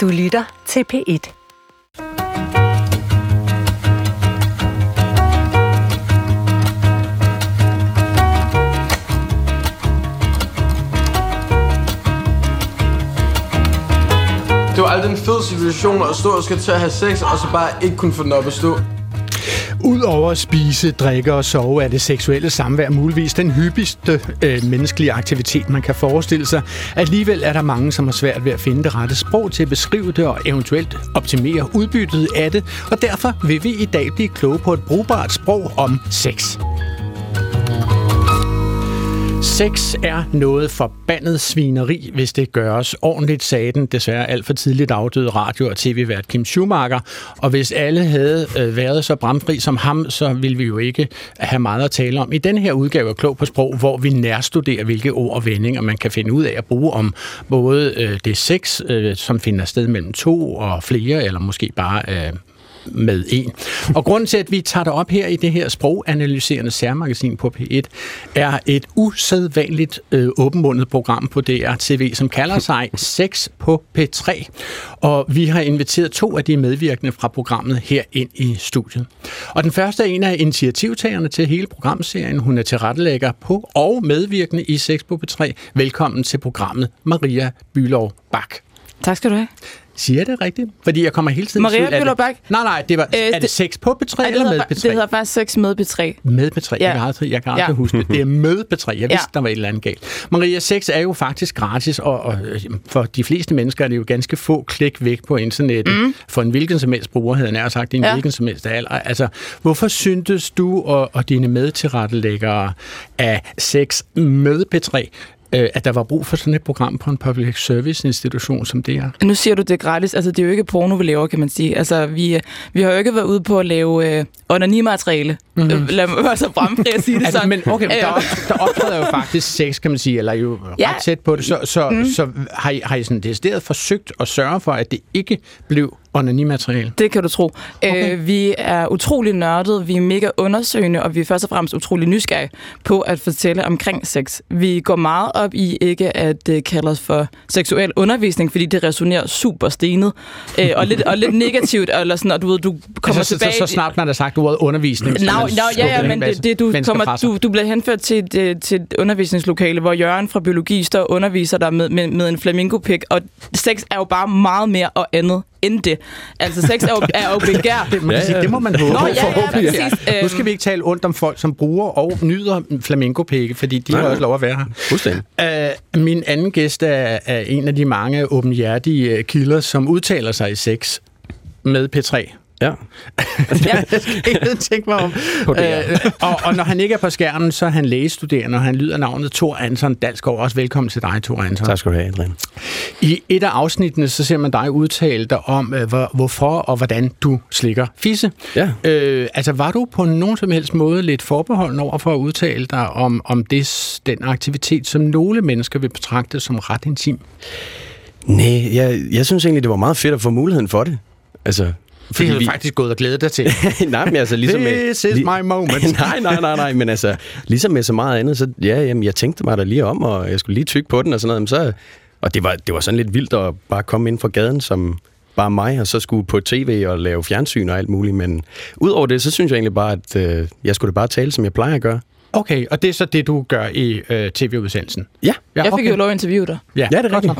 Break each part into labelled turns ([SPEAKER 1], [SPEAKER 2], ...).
[SPEAKER 1] Du lytter til P1.
[SPEAKER 2] Det var aldrig en fed situation at stå og skal til at have sex, og så bare ikke kunne få den op at stå.
[SPEAKER 3] Udover at spise, drikke og sove, er det seksuelle samvær muligvis den hyppigste øh, menneskelige aktivitet, man kan forestille sig. Alligevel er der mange, som har svært ved at finde det rette sprog til at beskrive det og eventuelt optimere udbyttet af det. Og derfor vil vi i dag blive kloge på et brugbart sprog om sex. Sex er noget forbandet svineri, hvis det gøres ordentligt, sagde den desværre alt for tidligt afdøde radio- og tv-vært Kim Schumacher. Og hvis alle havde øh, været så bramfri som ham, så ville vi jo ikke have meget at tale om. I den her udgave af Klog på Sprog, hvor vi nærstuderer, hvilke ord og vendinger man kan finde ud af at bruge om både øh, det sex, øh, som finder sted mellem to og flere, eller måske bare med en. Og grunden til, at vi tager det op her i det her sproganalyserende særmagasin på P1, er et usædvanligt øh, åbenmundet program på DR TV, som kalder sig 6 på P3. Og vi har inviteret to af de medvirkende fra programmet her ind i studiet. Og den første er en af initiativtagerne til hele programserien. Hun er tilrettelægger på og medvirkende i 6 på P3. Velkommen til programmet, Maria Bylov Bak.
[SPEAKER 4] Tak skal du have.
[SPEAKER 3] Siger jeg det rigtigt? Fordi jeg kommer hele tiden
[SPEAKER 4] Maria
[SPEAKER 3] det-
[SPEAKER 4] Bylov-Bak?
[SPEAKER 3] Nej, nej, det var,
[SPEAKER 4] Øh,
[SPEAKER 3] er det
[SPEAKER 4] det-
[SPEAKER 3] 6 på P3
[SPEAKER 4] Ej, det,
[SPEAKER 3] eller med
[SPEAKER 4] hedder,
[SPEAKER 3] P3?
[SPEAKER 4] fa- det hedder faktisk sex med P3.
[SPEAKER 3] Med P3.
[SPEAKER 4] Ja.
[SPEAKER 3] Jeg kan aldrig, jeg kan aldrig
[SPEAKER 4] Ja.
[SPEAKER 3] huske det. Det er med P3. Jeg vidste,
[SPEAKER 4] Ja.
[SPEAKER 3] der var et eller andet galt. Maria, sex er jo faktisk gratis, og, og øh, for de fleste mennesker er det jo ganske få klik væk på internettet. Mm. For en hvilken som helst bruger, havde jeg sagt, i en ja. Hvilken som helst alder. Altså, hvorfor syntes du og, og dine medtilrettelæggere af sex med P3, øh, at der var brug for sådan et program på en public service institution som det er?
[SPEAKER 4] Nu siger du, det er gratis. Altså, det er jo ikke porno, vi laver, kan man sige. Altså, vi, vi har jo ikke været ude på at lave øh, onanimateriale. Mm-hmm. Lad mig være så bramfri at sige det
[SPEAKER 3] Altså,
[SPEAKER 4] sådan.
[SPEAKER 3] men okay, men der,
[SPEAKER 4] Øh,
[SPEAKER 3] op, der optræder jo faktisk sex, kan man sige, eller jo
[SPEAKER 4] Ja.
[SPEAKER 3] ret tæt på det. Så, så, mm. så har, I, har I sådan decideret forsøgt at sørge for, at det ikke blev onanimateriale?
[SPEAKER 4] Det kan du tro. Okay. Øh, vi er utrolig nørdede, vi er mega undersøgende, og vi er først og fremmest utrolig nysgerrige på at fortælle omkring sex. Vi går meget op i ikke at det kaldes for seksuel undervisning, fordi det resonerer super stenet, øh, og, lidt, og lidt negativt, eller sådan, og du ved, du kommer
[SPEAKER 3] Altså, så,
[SPEAKER 4] tilbage...
[SPEAKER 3] så, så snart man har sagt ordet undervisning, så
[SPEAKER 4] Nå, ja, ja, men det, det, du, kommer, du, du bliver henført til et, øh, til et undervisningslokale, hvor Jørgen fra biologi står og underviser dig med, med, med en flamingopik, og sex er jo bare meget mere og andet end det. Altså, sex er jo, er jo begær.
[SPEAKER 3] Det, man kan sige, det må man håbe.
[SPEAKER 4] Nå, ja, ja, præcis.
[SPEAKER 3] Nu
[SPEAKER 4] Øhm.
[SPEAKER 3] skal vi ikke tale ondt om folk, som bruger og nyder flamingopikke, fordi de har
[SPEAKER 5] Nej.
[SPEAKER 3] også lov at være her.
[SPEAKER 5] Fuldstændig.
[SPEAKER 3] Uh, min anden gæst er, er en af de mange åbenhjertige øh, kilder, som udtaler sig i sex med P3.
[SPEAKER 5] Ja.
[SPEAKER 4] Ja.
[SPEAKER 3] Jeg skal ikke tænke mig om.
[SPEAKER 5] På DR.
[SPEAKER 3] Øh, og, og når han ikke er på skærmen, så er han lægestuderende, og han lyder navnet Thor Anton Dalsgaard. Også velkommen til dig, Thor Anton.
[SPEAKER 5] Tak skal du have, Adrian.
[SPEAKER 3] I et af afsnittene, så ser man dig udtale dig om, øh, hvor, hvorfor og hvordan du slikker fisse.
[SPEAKER 5] Ja.
[SPEAKER 3] Øh, altså, var du på nogen som helst måde lidt forbeholden over for at udtale dig om, om det, den aktivitet, som nogle mennesker vil betragte som ret intim?
[SPEAKER 5] Nej, jeg, jeg synes egentlig, det var meget fedt at få muligheden for det. Altså,
[SPEAKER 3] Det har du faktisk gået og glædet dig til.
[SPEAKER 5] nej, men altså ligesom
[SPEAKER 3] This is
[SPEAKER 5] li-
[SPEAKER 3] my moment.
[SPEAKER 5] nej, nej, nej, nej, men altså, ligesom med så meget andet, så ja, jamen, jeg tænkte mig da lige om, og jeg skulle lige tykke på den og sådan noget, men så, og det var, det var sådan lidt vildt at bare komme ind fra gaden som bare mig, og så skulle på tv og lave fjernsyn og alt muligt, men udover det, så synes jeg egentlig bare, at øh, jeg skulle da bare tale, som jeg plejer at gøre.
[SPEAKER 3] Okay, og det er så det, du gør i øh, tv-udsendelsen?
[SPEAKER 5] Ja,
[SPEAKER 3] Ja,
[SPEAKER 4] Jeg fik jo lov at interviewe dig.
[SPEAKER 3] Ja,
[SPEAKER 5] Ja, det er
[SPEAKER 3] så.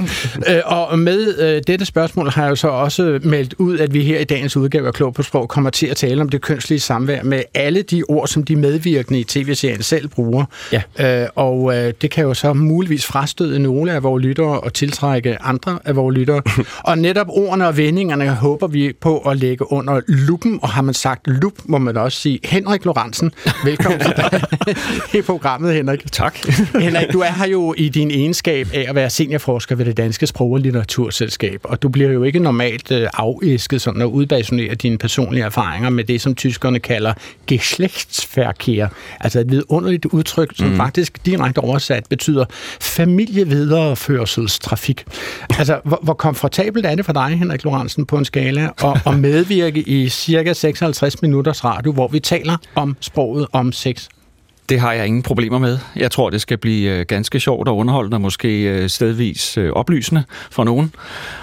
[SPEAKER 3] Øh, og med øh, dette spørgsmål har jeg jo så også meldt ud, at vi her i dagens udgave af Klog på Sprog kommer til at tale om det kønslige samvær med alle de ord, som de medvirkende i tv-serien selv bruger.
[SPEAKER 5] Ja.
[SPEAKER 3] Øh, og øh, det kan jo så muligvis frastøde nogle af vores lyttere og tiltrække andre af vores lyttere. og netop ordene og vendingerne håber vi på at lægge under lupen, og har man sagt lup, må man også sige Henrik Lorentzen. Velkommen til dig i programmet, Henrik.
[SPEAKER 5] tak.
[SPEAKER 3] Henrik, du er her jo i din egenskab af at være seniorforsker ved det Danske Sprog- og Litteraturselskab, og du bliver jo ikke normalt øh, afæsket sådan at udbasunere dine personlige erfaringer med det, som tyskerne kalder Geschlechtsverkehr, altså et vidunderligt udtryk, som mm. faktisk direkte oversat betyder familievidereførselstrafik. Altså, hvor, hvor komfortabelt er det for dig, Henrik Lorentzen, på en skala, at, at medvirke i cirka 56 minutters radio, hvor vi taler om sproget om sex?
[SPEAKER 1] Det har jeg ingen problemer med. Jeg tror, det skal blive øh, ganske sjovt og underholdende, og måske øh, stedvis øh, oplysende for nogen.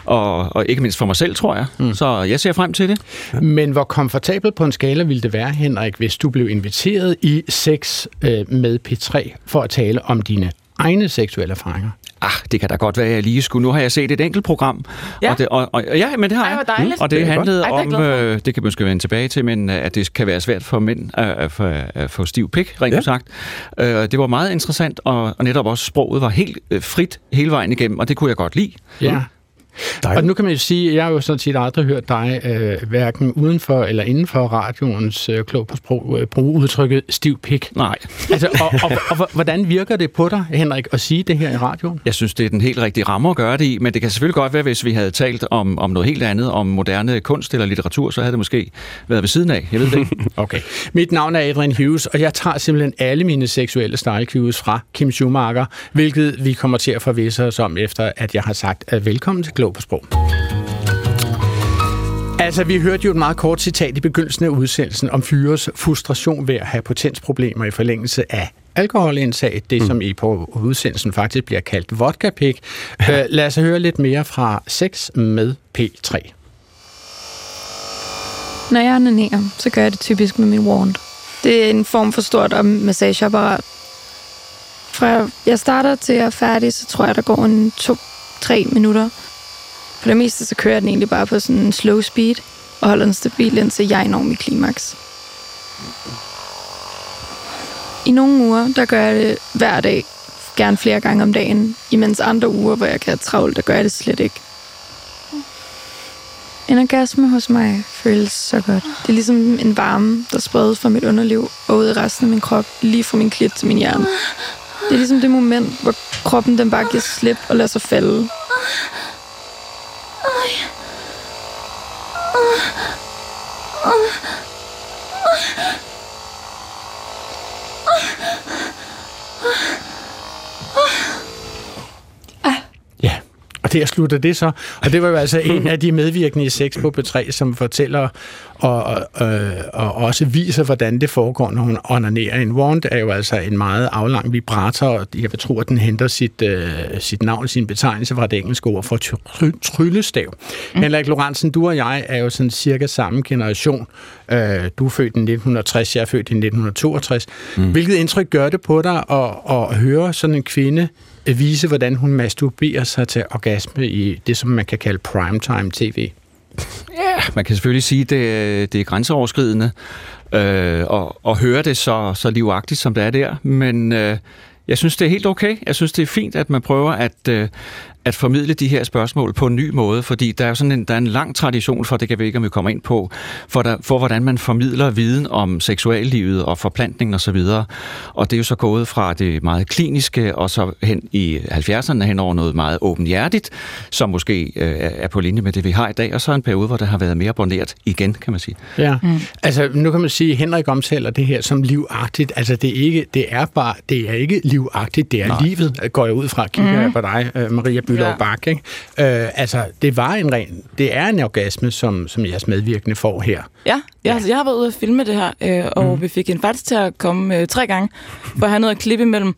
[SPEAKER 1] Og, og ikke mindst for mig selv, tror jeg. Mm. Så jeg ser frem til det.
[SPEAKER 3] Men hvor komfortabel på en skala ville det være, Henrik, hvis du blev inviteret i sex med P3 for at tale om dine egne seksuelle erfaringer?
[SPEAKER 1] Ah, det kan da godt være, at jeg lige skulle. Nu har jeg set et enkelt program.
[SPEAKER 4] Ja.
[SPEAKER 1] Og det, og, og, ja, men det har
[SPEAKER 4] Ej,
[SPEAKER 1] jeg.
[SPEAKER 4] dejligt.
[SPEAKER 1] Og det,
[SPEAKER 4] Det
[SPEAKER 1] handlede.
[SPEAKER 4] Ej, det
[SPEAKER 1] om, øh, det kan man måske vende tilbage til, men øh, at det kan være svært for mænd at, at, få, at få stiv pik, rent
[SPEAKER 5] Ja.
[SPEAKER 1] ja. sagt. Øh, det var meget interessant, og, og netop også sproget var helt øh, frit hele vejen igennem, og det kunne jeg godt lide.
[SPEAKER 3] Ja.
[SPEAKER 5] Dejligt.
[SPEAKER 3] Og nu kan man jo sige, at jeg har jo sådan set aldrig hørt dig, øh, hverken uden for eller inden for radioens øh, klog på sprog, øh, bruge udtrykket stiv pik.
[SPEAKER 1] Nej,
[SPEAKER 3] Altså, og, og, og, hvordan virker det på dig, Henrik, at sige det her i radioen?
[SPEAKER 1] jeg synes, det er den helt rigtige ramme at gøre det i, men det kan selvfølgelig godt være, hvis vi havde talt om, om noget helt andet, om moderne kunst eller litteratur, så havde det måske været ved siden af. Jeg ved det ikke.
[SPEAKER 3] Okay. Mit navn er Adrian Hughes, og jeg tager simpelthen alle mine seksuelle style fra Kim Schumacher, hvilket vi kommer til at forvisse os om, efter at jeg har sagt at velkommen til Klog på Sprog. Altså, vi hørte jo et meget kort citat i begyndelsen af udsendelsen om fyres frustration ved at have potensproblemer i forlængelse af alkoholindtag, det som I på udsendelsen faktisk bliver kaldt vodka-pik. Øh, lad os høre lidt mere fra sex med P3.
[SPEAKER 6] Når jeg onanerer, så gør jeg det typisk med min wand. Det er en form for stort om- massageapparat. Fra jeg starter til jeg er færdig, så tror jeg, der går en to-tre minutter. For det meste, så kører jeg den egentlig bare på sådan en slow speed, og holder den stabil, indtil jeg når mit klimaks. I nogle uger, der gør jeg det hver dag, gerne flere gange om dagen, imens andre uger, hvor jeg kan have travlt, der gør jeg det slet ikke. En orgasme hos mig føles så godt. Det er ligesom en varme, der spredes fra mit underliv og ud i resten af min krop, lige fra min klit til min hjerne. Det er ligesom det moment, hvor kroppen den bare giver slip og lader sig falde.
[SPEAKER 3] Ja, det slutter det så. Og det var jo altså en af de medvirkende i Sex på B3, som fortæller og, og, øh, og også viser, hvordan det foregår, når hun onanerer. En wand er jo altså en meget aflang vibrator, og jeg vil tro, at den henter sit, øh, sit navn, sin betegnelse fra det engelske ord for try- tryllestav. Mm. Henrik Lorentzen, du og jeg er jo sådan cirka samme generation. Øh, du er født i 1960, jeg er født i 1962. Mm. Hvilket indtryk gør det på dig at, at høre sådan en kvinde vise, hvordan hun masturberer sig til orgasme i det, som man kan kalde primetime tv?
[SPEAKER 1] Ja, man kan selvfølgelig sige, at det, det er grænseoverskridende øh, og, og høre det så, så livagtigt, som det er der. Men øh, jeg synes, det er helt okay. Jeg synes, det er fint, at man prøver at, øh, at formidle de her spørgsmål på en ny måde, fordi der er jo sådan en, der er en lang tradition for, det kan vi ikke, om vi kommer ind på, for, der, for hvordan man formidler viden om seksuallivet og forplantning og så videre. Og det er jo så gået fra det meget kliniske, og så hen i 70'erne hen over noget meget åbenhjertigt, som måske øh, er på linje med det, vi har i dag, og så en periode, hvor det har været mere borneret igen, kan man sige.
[SPEAKER 3] Ja, mm. altså nu kan man sige, at Henrik omtaler det her som livagtigt. Altså det er ikke, det er bare, det er ikke livagtigt, det er Nej. livet, går jeg ud fra, kigger mm. på dig, øh, Maria Bylov
[SPEAKER 4] Ja.
[SPEAKER 3] ja. Bak, ikke? Øh, altså det var en ren, det er en orgasme, som, som jeres medvirkende får her.
[SPEAKER 4] Ja, ja. Altså, jeg har været ude at filme det her, øh, og mm. vi fik en faktisk til at komme øh, tre gange, for at have noget at klippe imellem.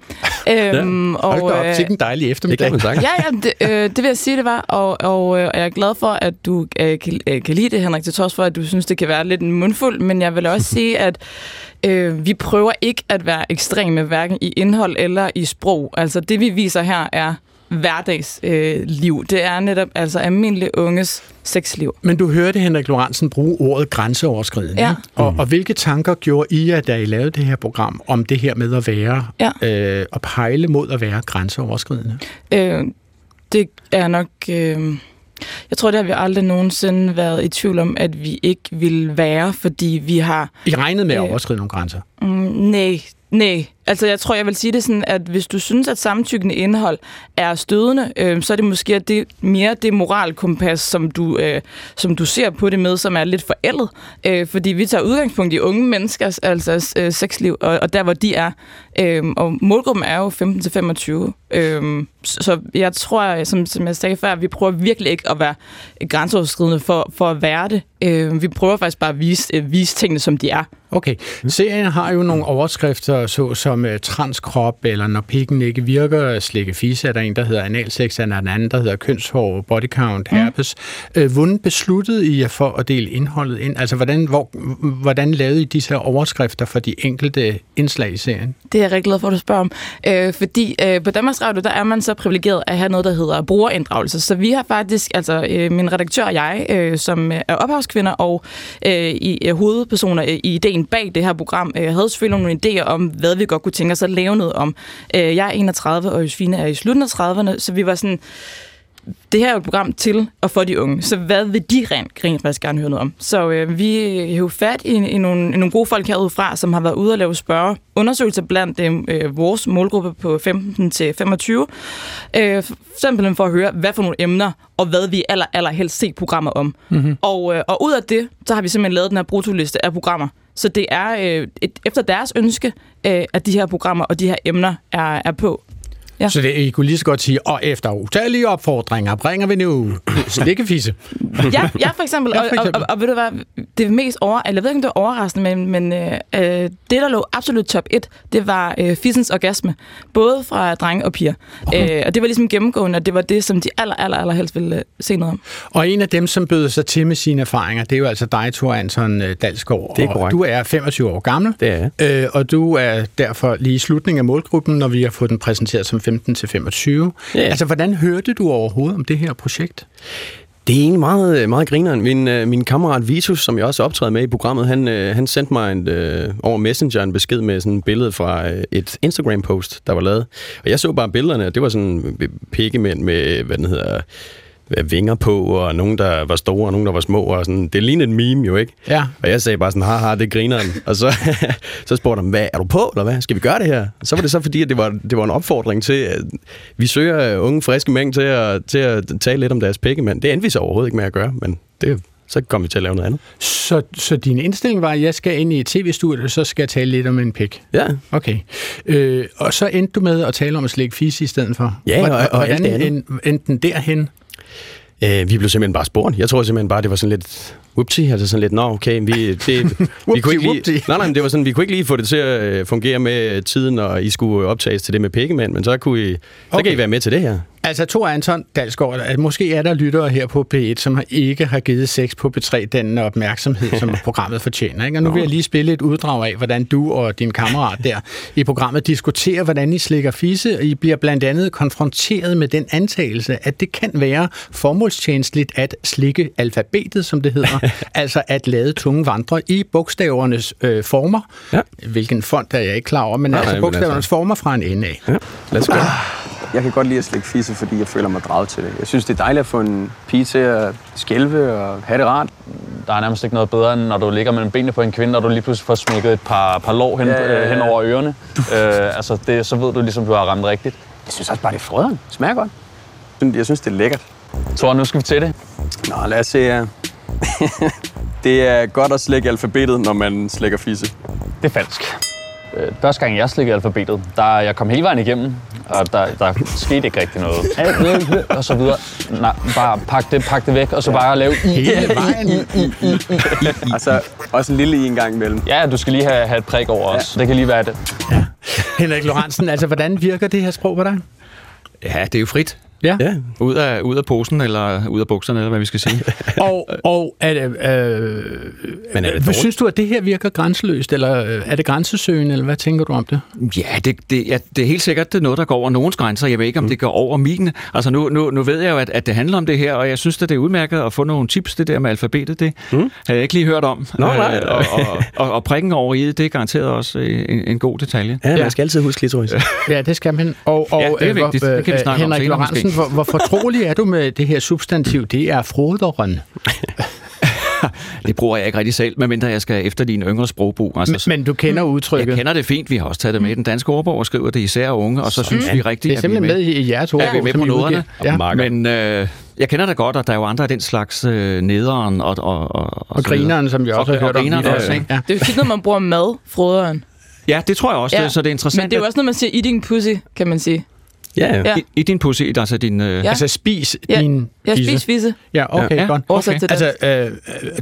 [SPEAKER 4] Øhm,
[SPEAKER 3] Hold da op,
[SPEAKER 4] øh,
[SPEAKER 3] en dejlig
[SPEAKER 5] Det
[SPEAKER 3] eftermiddag.
[SPEAKER 5] kan man.
[SPEAKER 4] Ja, ja det, øh, det vil jeg sige, det var. Og, og øh, jeg er glad for, at du øh, kan, øh, kan lide det, Henrik, til trods for, at du synes, det kan være lidt en mundfuld. Men jeg vil også sige, at øh, vi prøver ikke at være ekstreme, hverken i indhold eller i sprog. Altså det, vi viser her, er hverdagsliv. Øh, det er netop altså almindelige unges sexliv.
[SPEAKER 3] Men du hørte Henrik Lorentzen bruge ordet grænseoverskridende.
[SPEAKER 4] Ja.
[SPEAKER 3] Og, og hvilke tanker gjorde I jer, da I lavede det her program, om det her med at være,
[SPEAKER 4] Ja.
[SPEAKER 3] øh, at pejle mod at være grænseoverskridende?
[SPEAKER 4] Øh, det er nok... Øh, jeg tror, det har vi aldrig nogensinde været i tvivl om, at vi ikke vil være, fordi vi har
[SPEAKER 3] I regnede med at
[SPEAKER 4] Øh.
[SPEAKER 3] overskride nogle grænser.
[SPEAKER 4] Mm, nej, nej. Altså, jeg tror, jeg vil sige det sådan, at hvis du synes, at samtykkende indhold er stødende, øh, så er det måske det, mere det moralkompas, som du, øh, som du ser på det med, som er lidt forældet. Øh, fordi vi tager udgangspunkt i unge menneskers altså, øh, sexliv, og, og der, hvor de er. Øh, og målgruppen er jo 15-25. Øh, så så jeg tror, som, som jeg sagde før, vi prøver virkelig ikke at være grænseoverskridende for, for at være det. Øh, vi prøver faktisk bare at vise, øh, vise tingene, som de er.
[SPEAKER 3] Okay. Serien har jo nogle overskrifter, så som uh, transkrop, eller når pikken ikke virker, slikke fisse, er der en, der hedder analsex, er der en anden, der hedder kønshår, body count, herpes. Mm. Hvordan besluttede I jer for at dele indholdet ind? Altså, hvordan, hvor, hvordan lavede I disse her overskrifter for de enkelte indslag i serien?
[SPEAKER 4] Det er jeg rigtig glad for, at du spørger om. Øh, fordi øh, på Danmarks Radio, der er man så privilegeret at have noget, der hedder brugerinddragelse. Så vi har faktisk, altså øh, min redaktør og jeg, øh, som er ophavskvinder og øh, i øh, hovedpersoner øh, i ideen bag det her program, øh, havde selvfølgelig nogle idéer om, hvad vi godt kunne tænke os at lave noget om. Øh, jeg er 31, og Josefine er i slutningen af 30'erne, så vi var sådan det her er jo et program til og for de unge, så hvad vil de rent, rent faktisk gerne høre noget om? Så øh, vi har fat i, i, nogle, i nogle gode folk herudefra, som har været ude og lave spørge undersøgelser blandt øh, vores målgruppe på 15 til 25. Øh, simpelthen for at høre, hvad for nogle emner, og hvad vi aller, aller helst set programmer om. Mm-hmm. Og, øh, og ud af det, så har vi simpelthen lavet den her brutoliste af programmer. Så det er øh, et, efter deres ønske, øh, at de her programmer og de her emner er, er på.
[SPEAKER 3] Ja. Så det, I kunne lige så godt sige, og efter utallige opfordringer bringer vi nu slikkefisse.
[SPEAKER 4] ja, ja, for eksempel. Ja, for eksempel. Og, og, og, og ved du hvad, det mest over, eller jeg ved ikke, om det er overraskende, men, men øh, det, der lå absolut top 1, det var øh, fissens orgasme. Både fra drenge og piger. Okay. Øh, og det var ligesom gennemgående, og det var det, som de aller, aller, aller helst ville øh, se noget om.
[SPEAKER 3] Og en af dem, som bød sig til med sine erfaringer, det er jo altså dig, Thor Anton øh, Dalsgaard.
[SPEAKER 5] Det er korrekt.
[SPEAKER 3] Du er 25 år gammel.
[SPEAKER 5] Det er.
[SPEAKER 3] Øh, og du er derfor lige i slutningen af målgruppen, når vi har fået den præsenteret som 15 til 25. Ja. Altså, hvordan hørte du overhovedet om det her projekt?
[SPEAKER 5] Det er egentlig meget, meget grineren. Min, øh, min kammerat Vitus, som jeg også optræder med i programmet, han, øh, han sendte mig en, øh, over Messenger en besked med sådan et billede fra øh, et Instagram-post, der var lavet. Og jeg så bare billederne, og det var sådan pikkemænd med, hvad den hedder, vinger på, og nogen, der var store, og nogen, der var små. Og sådan. Det lignede et meme jo, ikke?
[SPEAKER 3] Ja.
[SPEAKER 5] Og jeg sagde bare sådan, haha, det griner og så, så spurgte han, hvad, er du på, eller hvad? Skal vi gøre det her? Så var det så fordi, at det var, det var en opfordring til, at vi søger unge, friske mænd til at, til at tale lidt om deres pikkemænd. Det endte vi så overhovedet ikke med at gøre, men det, så kom vi til at lave noget andet.
[SPEAKER 3] Så, så din indstilling var, at jeg skal ind i et tv-studie, så skal jeg tale lidt om en pik?
[SPEAKER 5] Ja.
[SPEAKER 3] Okay. Øh, og så endte du med at tale om at slække fisse i stedet for?
[SPEAKER 5] Ja, og, og, og
[SPEAKER 3] Hvordan endte den derhen?
[SPEAKER 5] Øh, vi blev simpelthen bare spurgt. Jeg tror simpelthen bare, det var sådan lidt whoopty, altså sådan lidt, nå okay, vi, det, vi kunne ikke lige, nej, nej, men det var sådan, vi kunne ikke lige få det til at øh, fungere med tiden, og I skulle optages til det med pikkemand, men så kunne I, så okay. kan I være med til det her.
[SPEAKER 3] Altså, Thor Anton Dalsgaard, at måske er der lyttere her på P1, som ikke har givet sex på P3 den opmærksomhed, som programmet fortjener. Ikke? Og nu vil jeg lige spille et uddrag af, hvordan du og din kammerat der i programmet diskuterer, hvordan I slikker fisse, og I bliver blandt andet konfronteret med den antagelse, at det kan være formålstjenestligt at slikke alfabetet, som det hedder, altså at lade tunge vandre i bogstavernes øh, former. Ja. Hvilken fond er jeg ikke klar over, men nej, altså bogstavernes altså... former fra en ende af. Ja.
[SPEAKER 5] Lad os gøre
[SPEAKER 7] jeg kan godt lide at slikke fisse, fordi jeg føler mig draget til det. Jeg synes, det er dejligt at få en pige til at skælve og have det rart.
[SPEAKER 8] Der er nærmest ikke noget bedre, end når du ligger mellem benene på en kvinde, og du lige pludselig får smækket et par, par lår hen, ja, ja, ja. hen over ørerne. Øh, altså, det, så ved du ligesom, du har ramt rigtigt.
[SPEAKER 7] Jeg synes også bare, det er frøderen. Smager godt. Jeg synes, det er lækkert.
[SPEAKER 8] Tror nu skal vi til det.
[SPEAKER 7] Nå, lad os se. Det er godt at slikke alfabetet, når man slikker fisse.
[SPEAKER 8] Det er falsk. Øh, første gang jeg slikkede alfabetet, der jeg kom hele vejen igennem, og der, der skete ikke rigtig noget. og så videre. Nej, bare pak det, pak det væk, og så bare lave i.
[SPEAKER 3] Hele vejen.
[SPEAKER 7] altså, også en lille i en gang imellem.
[SPEAKER 8] Ja, du skal lige have, have et prik over os. Ja. Det kan lige være det.
[SPEAKER 3] Ja. Henrik Lorentzen, altså hvordan virker det her sprog på dig?
[SPEAKER 1] Ja, det er jo frit.
[SPEAKER 3] Ja.
[SPEAKER 1] ja. Ud, af, ud af posen, eller ud af bukserne, eller hvad vi skal sige.
[SPEAKER 3] og og er det, øh, Men er det synes du, at det her virker grænseløst, eller øh, er det grænsesøgende, eller hvad tænker du om det?
[SPEAKER 1] Ja, det, det, ja, det er helt sikkert det er noget, der går over nogens grænser. Jeg ved ikke, om mm. det går over mine. Altså nu, nu, nu ved jeg jo, at, at det handler om det her, og jeg synes, at det er udmærket at få nogle tips, det der med alfabetet. Det mm. har jeg ikke lige hørt om.
[SPEAKER 5] Nå, nej.
[SPEAKER 1] Øh, og, og, og, og prikken over i det, det er garanteret også en, en god detalje.
[SPEAKER 5] Ja, man skal altid huske klitoris.
[SPEAKER 3] ja, det skal man. Og, og,
[SPEAKER 1] ja, det er vigtigt.
[SPEAKER 3] Øh,
[SPEAKER 1] det kan vi snakke
[SPEAKER 3] Henrik
[SPEAKER 1] om senere,
[SPEAKER 3] hvor, hvor fortrolig er du med det her substantiv? Det er froderen.
[SPEAKER 1] det bruger jeg ikke rigtig selv, medmindre jeg skal efter din yngre sprogbrug.
[SPEAKER 3] Altså, men, men du kender udtrykket?
[SPEAKER 1] Jeg kender det fint. Vi har også taget det med i den danske ordbog og skriver det især unge, og så synes ja, vi rigtigt,
[SPEAKER 3] Det er simpelthen
[SPEAKER 1] at vi
[SPEAKER 3] er med, med i jeres ordbog.
[SPEAKER 1] Ja, vi er med på noderne.
[SPEAKER 3] Ja.
[SPEAKER 1] Men øh, jeg kender det godt, og der er jo andre af den slags øh, nederen og, og, og,
[SPEAKER 3] og, og grineren, som vi også har hørt om.
[SPEAKER 1] Også, ikke?
[SPEAKER 4] Ja. Det er jo tit, når man bruger mad, froderen.
[SPEAKER 1] Ja, det tror jeg også, ja. det, så det er interessant.
[SPEAKER 4] Men det er jo også noget, man siger eating pussy, kan man sige.
[SPEAKER 5] Ja, ja.
[SPEAKER 1] I, I din pussy, altså din... Øh,
[SPEAKER 4] Ja.
[SPEAKER 3] Altså spis
[SPEAKER 4] Ja.
[SPEAKER 3] din
[SPEAKER 4] Ja,
[SPEAKER 3] fisse.
[SPEAKER 4] spis fisse.
[SPEAKER 3] Ja, okay,
[SPEAKER 1] Ja.
[SPEAKER 3] godt. Okay.
[SPEAKER 4] til
[SPEAKER 3] Altså, øh,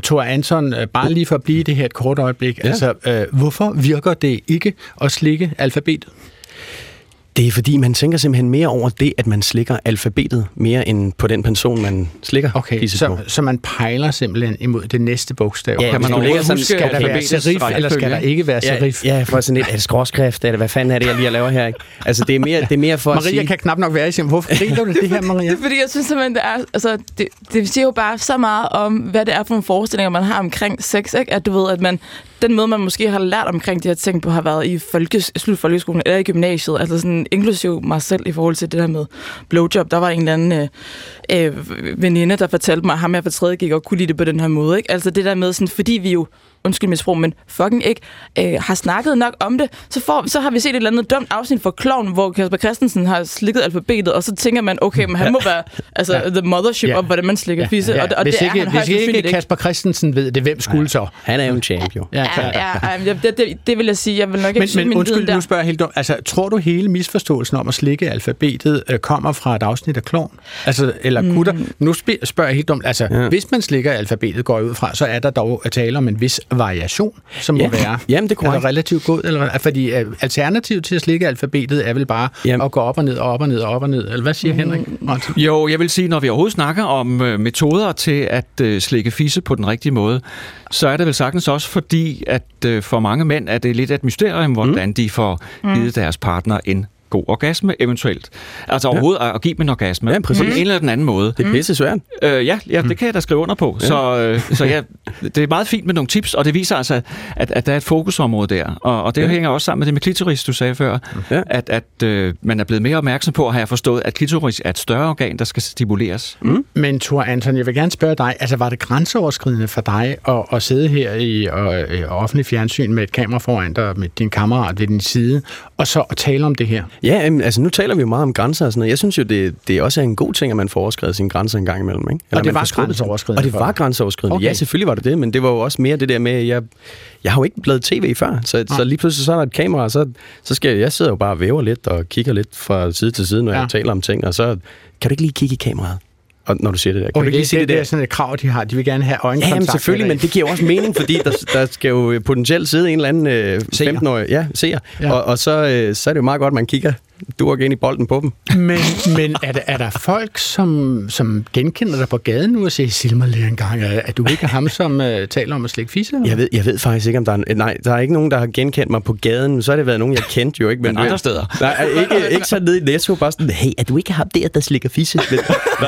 [SPEAKER 3] Thor Anton, øh, bare lige for at blive det her et kort øjeblik. Ja. Altså, øh, hvorfor virker det ikke at slikke alfabetet?
[SPEAKER 5] Det er fordi, man tænker simpelthen mere over det, at man slikker alfabetet, mere end på den person, man slikker
[SPEAKER 3] Okay, så,
[SPEAKER 5] på.
[SPEAKER 3] så man pejler simpelthen imod det næste bogstav.
[SPEAKER 5] Ja,
[SPEAKER 1] kan man overhovedet huske
[SPEAKER 3] skal der være serif, eller skal der ikke være serif?
[SPEAKER 5] Ja, ja, for sådan et, er det skråskrift, eller hvad fanden er det, jeg lige laver her? Ikke? Altså, det er mere, det er mere for at
[SPEAKER 3] Maria
[SPEAKER 5] sige...
[SPEAKER 3] kan knap nok være i sin. Hvorfor griner du det her, Maria?
[SPEAKER 4] Det er fordi, jeg synes simpelthen, det er... Altså, det, det siger jo bare så meget om, hvad det er for nogle forestillinger, man har omkring sex, ikke? At du ved, at man... Den måde, man måske har lært omkring de her ting på, har været i folkes, slut folkeskolen eller i gymnasiet. Altså sådan, inklusiv mig selv i forhold til det der med blowjob. Der var en eller anden øh, øh, veninde, der fortalte mig, at ham jeg for tredje gik og kunne lide det på den her måde. Ikke? Altså det der med, sådan, fordi vi jo undskyld mit sprog, men fucking ikke, øh, har snakket nok om det, så, får, så har vi set et eller andet dumt afsnit for Kloven, hvor Kasper Christensen har slikket alfabetet, og så tænker man, okay, men han må være altså, ja. the mothership
[SPEAKER 3] Ja.
[SPEAKER 4] ja. om, hvordan man slikker ja. fisse, og, og
[SPEAKER 3] hvis
[SPEAKER 4] det er
[SPEAKER 3] ikke,
[SPEAKER 4] han højst
[SPEAKER 3] hvis ikke. Kasper Christensen ved det, hvem skulle så?
[SPEAKER 5] Han er jo en champion.
[SPEAKER 3] Ja,
[SPEAKER 4] Ja, ja, ja, det, det, det vil jeg sige. Jeg vil nok ikke
[SPEAKER 3] Men,
[SPEAKER 4] sige
[SPEAKER 3] men
[SPEAKER 4] min
[SPEAKER 3] undskyld, nu spørger jeg helt dumt. Altså, tror du hele misforståelsen om at slikke alfabetet øh, kommer fra et afsnit af Klovn? Altså, eller mm. kunne der, nu spørger jeg helt dumt. Altså, ja. hvis man slikker alfabetet, går ud fra, så er der dog at tale om en vis variation, som
[SPEAKER 5] Ja.
[SPEAKER 3] må være
[SPEAKER 5] Jamen, det er korrekt.
[SPEAKER 3] altså, relativt god. Eller, fordi øh, alternativet til at slikke alfabetet er vel bare
[SPEAKER 5] Jamen.
[SPEAKER 3] at gå op og ned og op og ned og op og ned. Eller hvad siger mm. Henrik?
[SPEAKER 1] Jo, jeg vil sige, når vi overhovedet snakker om øh, metoder til at øh, slikke fisse på den rigtige måde, så er det vel sagtens også fordi, at øh, for mange mænd er det lidt et mysterium, hvordan de får givet deres partner en god orgasme eventuelt. Altså overhovedet at, at give dem en orgasme.
[SPEAKER 5] Ja, præcis.
[SPEAKER 1] På den ene eller den anden måde.
[SPEAKER 5] Det er pisse svært.
[SPEAKER 1] Øh, ja, ja, det kan jeg da skrive under på. Ja. Så, øh, så ja, det er meget fint med nogle tips, og det viser altså, at, at der er et fokusområde der. Og, og det ja. hænger også sammen med det med klitoris, du sagde før,
[SPEAKER 5] Ja.
[SPEAKER 1] at, at øh, man er blevet mere opmærksom på, har jeg forstået, at klitoris er et større organ, der skal stimuleres. Mm.
[SPEAKER 3] Men Thor Anton, jeg vil gerne spørge dig, altså var det grænseoverskridende for dig at, at sidde her i og, øh, offentlig fjernsyn med et kamera foran dig, med din kammerat ved din side, og så at tale om det her?
[SPEAKER 5] Ja, jamen, altså nu taler vi jo meget om grænser og sådan noget. Jeg synes jo, det, det også er en god ting, at man får overskrevet sine grænser en gang imellem. Ikke?
[SPEAKER 3] Og det var grænseoverskridende
[SPEAKER 5] Og det var grænseoverskridende.
[SPEAKER 3] Okay.
[SPEAKER 5] Ja, selvfølgelig var det det, men det var jo også mere det der med, at jeg, jeg har jo ikke lavet tv før, så, så lige pludselig så er der et kamera, og så, så skal jeg, jeg sidder jo bare og væver lidt og kigger lidt fra side til side, når
[SPEAKER 3] Ja.
[SPEAKER 5] ja. jeg taler om ting, og så kan du ikke lige kigge i kameraet, og, når du siger det der. Kan
[SPEAKER 3] Okay,
[SPEAKER 5] du ikke
[SPEAKER 3] det,
[SPEAKER 5] sige
[SPEAKER 3] det,
[SPEAKER 5] det, der?
[SPEAKER 3] er sådan et krav, de har. De vil gerne have
[SPEAKER 5] Ja,
[SPEAKER 3] øjenkontakt.
[SPEAKER 5] jamen selvfølgelig, men det giver også mening, fordi der, der skal jo potentielt sidde en eller anden øh,
[SPEAKER 3] Seer.
[SPEAKER 5] 15-årig ja, seer,
[SPEAKER 3] Ja.
[SPEAKER 5] ja. Og, og så, øh, så er det jo meget godt, at man kigger du ind i bolden på dem.
[SPEAKER 3] Men, men er, der, er der folk, som, som genkender dig på gaden nu og siger, sig mig lige en gang, er, er du ikke ham, som uh, taler om at slikke fisse?
[SPEAKER 5] Jeg ved, jeg ved faktisk ikke, om der er... en- Nej, der er ikke nogen, der har genkendt mig på gaden. Så har det været nogen, jeg kendte jo ikke.
[SPEAKER 1] Men andre steder.
[SPEAKER 5] Nej, ikke, ikke så nede i Netto, bare sådan, hey, er du ikke ham der, der slikker fisse? Men,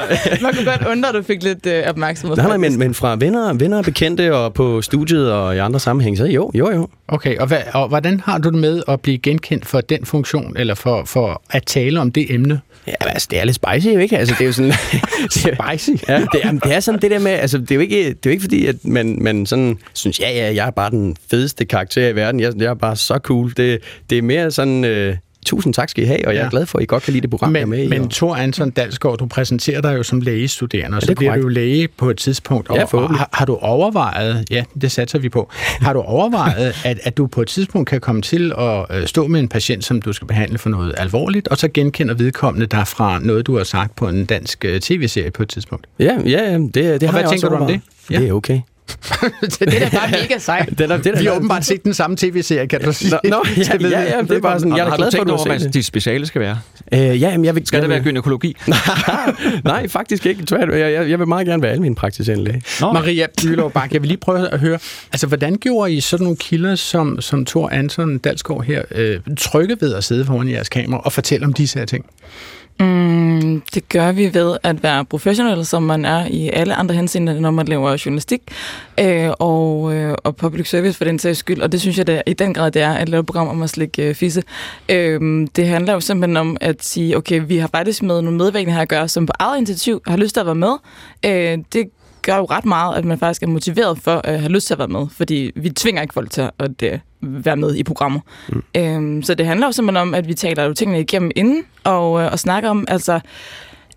[SPEAKER 4] Man kunne godt undre, at du fik lidt øh, opmærksomhed.
[SPEAKER 5] nej, nej, men, men fra venner, venner og bekendte og på studiet og i andre sammenhæng, så jo, jo, jo.
[SPEAKER 3] Okay, og, hvad, og hvordan har du det med at blive genkendt for den funktion, eller for, for at tale om det emne?
[SPEAKER 5] Ja, altså, det er lidt spicy jo, ikke? Altså, det er jo sådan...
[SPEAKER 3] Spicy?
[SPEAKER 5] Ja, det er, det er sådan det der med, altså det er jo ikke, det er jo ikke fordi, at man, man sådan synes, ja, ja, jeg er bare den fedeste karakter i verden, jeg, jeg er bare så cool. Det, det er mere sådan, øh, tusind tak skal I have, og jeg er
[SPEAKER 3] Ja.
[SPEAKER 5] glad for, at I godt kan lide det program, jeg er med
[SPEAKER 3] Men,
[SPEAKER 5] i.
[SPEAKER 3] men
[SPEAKER 5] og-
[SPEAKER 3] Thor Anton Dalsgaard, du præsenterer dig jo som lægestuderende, og så
[SPEAKER 5] er
[SPEAKER 3] bliver du
[SPEAKER 5] korrekt.
[SPEAKER 3] jo læge på et tidspunkt. Og,
[SPEAKER 5] Ja,
[SPEAKER 3] og har, har du overvejet, ja, det satser vi på, har du overvejet, at, at du på et tidspunkt kan komme til at øh, stå med en patient, som du skal behandle for noget alvorligt, og så genkender vedkommende dig fra noget, du har sagt på en dansk øh, tv-serie på et tidspunkt?
[SPEAKER 5] Ja, ja, ja, det, det
[SPEAKER 3] Og
[SPEAKER 5] har
[SPEAKER 3] hvad
[SPEAKER 5] jeg
[SPEAKER 3] tænker
[SPEAKER 5] også
[SPEAKER 3] du om det?
[SPEAKER 5] Ja. Det er okay.
[SPEAKER 3] det er da bare mega sejt.
[SPEAKER 5] Det er, det er,
[SPEAKER 3] Vi har åbenbart set den samme tv-serie, kan du sige.
[SPEAKER 5] Nå, nå, ja,
[SPEAKER 3] Det ved
[SPEAKER 5] ja,
[SPEAKER 3] jeg.
[SPEAKER 5] ja, det er bare sådan, jeg er
[SPEAKER 1] har
[SPEAKER 5] glad for, at du har
[SPEAKER 1] hvad
[SPEAKER 5] set det.
[SPEAKER 1] dit speciale skal være?
[SPEAKER 5] Øh, ja, jamen, jeg vil,
[SPEAKER 1] Skal
[SPEAKER 5] jeg
[SPEAKER 1] det være gynækologi?
[SPEAKER 5] Nej, faktisk ikke. Jeg, jeg, jeg vil meget gerne være almen praktiserende læge.
[SPEAKER 1] Nå.
[SPEAKER 3] Maria Bylov Bak, jeg vil lige prøve at høre, altså hvordan gjorde I sådan nogle kilder som, som Thor Anton Dalsgaard her øh, trygge ved at sidde foran jeres kamera og fortælle om disse her ting?
[SPEAKER 4] Mm, det gør vi ved at være professionel, som man er i alle andre henseender, når man laver journalistik øh, og, øh, og public service for den sags skyld. Og det synes jeg da i den grad, det er at lave et program om at slikke øh, fisse. Øh, det handler jo simpelthen om at sige, okay, vi har faktisk med nogle medvirkende her at gøre, som på eget initiativ har lyst til at være med. Øh, det gør jo ret meget, at man faktisk er motiveret for at have lyst til at være med, fordi vi tvinger ikke folk til at øh, være med i programmer. Mm. Øhm, så det handler jo simpelthen om, at vi taler jo tingene igennem inden, og, øh, og snakker om, altså,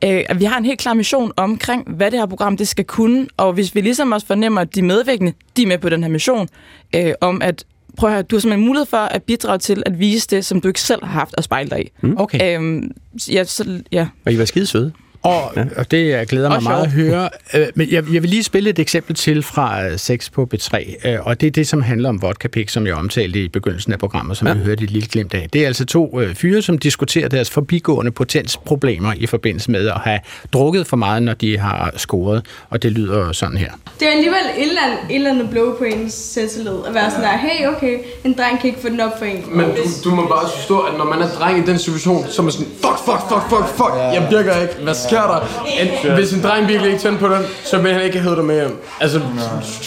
[SPEAKER 4] øh, at vi har en helt klar mission omkring, hvad det her program det skal kunne, og hvis vi ligesom også fornemmer, at de medvirkende, de er med på den her mission, øh, om at prøv at høre, du har simpelthen mulighed for at bidrage til at vise det, som du ikke selv har haft at spejle dig i.
[SPEAKER 3] Mm. Okay.
[SPEAKER 4] Øhm, ja, så, ja.
[SPEAKER 5] Og I var skide søde.
[SPEAKER 3] Og, ja. og det jeg glæder mig
[SPEAKER 4] Og
[SPEAKER 3] meget at høre. Øh, Men jeg, jeg vil lige spille et eksempel til fra øh, 6 på B3, øh, og det er det, som handler om vodka pik, som jeg omtalte i begyndelsen af programmet, som ja. vi hørte et lille glimt af. Det er altså to øh, fyre, som diskuterer deres forbigående potensproblemer i forbindelse med at have drukket for meget, når de har scoret, og det lyder sådan her.
[SPEAKER 9] Det er alligevel et eller andet, et eller andet blow på ens selvtillid. At være sådan der, hey, okay, en dreng kan ikke få den op for en.
[SPEAKER 2] Men du, du må bare forstå, at når man er dreng i den situation, så er man sådan, fuck, fuck, fuck, fuck, fuck, jeg virker ikke, hvad sker der? En, hvis en dreng virkelig ikke tænder på den, så vil han ikke have dig med hjem. Altså,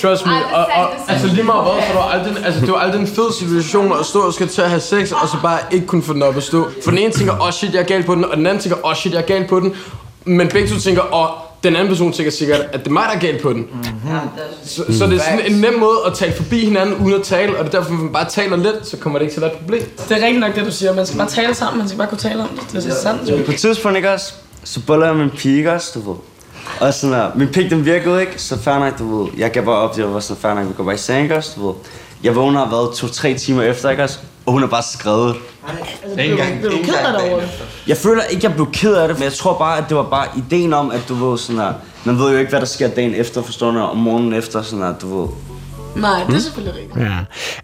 [SPEAKER 2] trust me.
[SPEAKER 9] Det er
[SPEAKER 2] Og, og,
[SPEAKER 9] det
[SPEAKER 2] altså lige meget hvad, så er der aldrig, altså, det var aldrig en fed situation at stå og skal til at have sex, og så bare ikke kunne få den op at stå. For den ene tænker, åh oh, shit, jeg er gal på den, og den anden tænker, åh oh, shit, jeg er gal på den. Men begge to tænker, åh, oh, den anden person tænker sikkert, at det er mig, der er galt på den. Mm-hmm. Så, så det er sådan en nem måde at tale forbi hinanden uden at tale, og det er derfor, at man bare taler lidt, så kommer det ikke til at være et problem.
[SPEAKER 10] Det er rigtigt nok det, du siger. Man skal bare tale sammen. Man skal bare kunne tale om det. Det er sandt.
[SPEAKER 11] På et tidspunkt, ikke også, så boller jeg en pige, også, du ved. Og sådan der, min pik, den virkede ikke, så fair nok, du ved. Jeg gav bare op, det var sådan fair nok, vi går bare i seng, også, du ved. Jeg vågner og været to-tre timer efter, ikke også, og hun har bare skrevet.
[SPEAKER 10] Blev, blev du ked af det over?
[SPEAKER 11] Jeg føler ikke, jeg blev ked af det, men jeg tror bare, at det var bare ideen om, at du ved sådan der, man ved jo ikke, hvad der sker dagen efter, forstår du, om morgenen efter, sådan der, du ved.
[SPEAKER 10] Nej, det er selvfølgelig rigtigt.
[SPEAKER 3] Ja.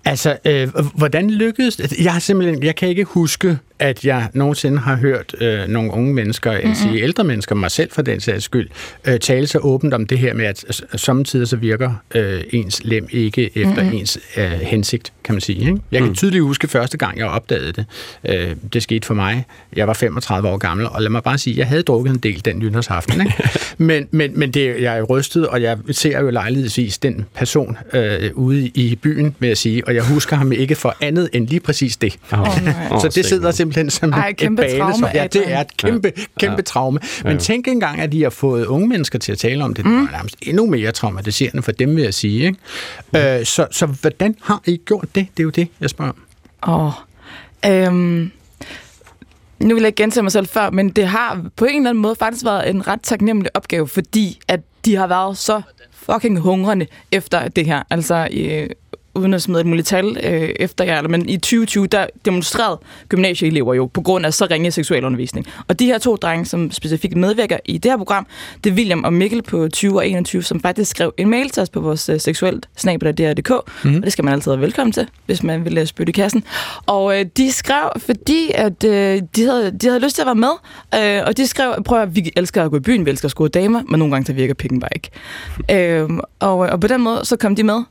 [SPEAKER 3] Altså, øh, hvordan lykkedes det? Jeg har simpelthen, jeg kan ikke huske, at jeg nogensinde har hørt øh, nogle unge mennesker, mm-hmm. sige ældre mennesker, mig selv for den sags skyld, øh, tale så åbent om det her med, at samtidig så virker øh, ens lem ikke efter mm-hmm. ens øh, hensigt, kan man sige. Ikke? Jeg kan mm. tydeligt huske første gang, jeg opdagede det. Øh, det skete for mig. Jeg var 35 år gammel, og lad mig bare sige, jeg havde drukket en del den nytårsaften. Ikke? men, men, men det, jeg er rystet, og jeg ser jo lejlighedsvis den person øh, ude i byen, med at sige, og jeg husker ham ikke for andet end lige præcis det.
[SPEAKER 5] Oh,
[SPEAKER 3] så det sidder simpelthen som
[SPEAKER 4] Ej,
[SPEAKER 3] et
[SPEAKER 4] kæmpe
[SPEAKER 3] bane.
[SPEAKER 4] traume,
[SPEAKER 3] som- Ja, det er et kæmpe, kæmpe
[SPEAKER 5] Ja.
[SPEAKER 3] traume. Men tænk engang, at de har fået unge mennesker til at tale om det. Det er nærmest endnu mere traumatiserende for dem, vil jeg sige. Ikke? Øh, så, så hvordan har I gjort det? Det er jo det, jeg spørger om.
[SPEAKER 4] Åh. Øhm, nu vil jeg ikke gentage mig selv før, men det har på en eller anden måde faktisk været en ret taknemmelig opgave, fordi at de har været så fucking hungrende efter det her. Altså, øh, uden at smide et muligt tal øh, efter jer, men i 2020, der demonstrerede gymnasieelever jo på grund af så ringe seksualundervisning. Og de her to drenge, som specifikt medvirker i det her program, det er William og Mikkel på 20 og 21, som faktisk skrev en mail til os på vores øh, seksuelt snabel.dr.dk, mm. og det skal man altid være velkommen til, hvis man vil øh, spytte i kassen. Og øh, de skrev, fordi at øh, de, havde, de havde lyst til at være med, øh, og de skrev, prøv at vi elsker at gå i byen, vi elsker at score damer, men nogle gange så virker pikken bare ikke. Øh, og, og på den måde, så kom de med.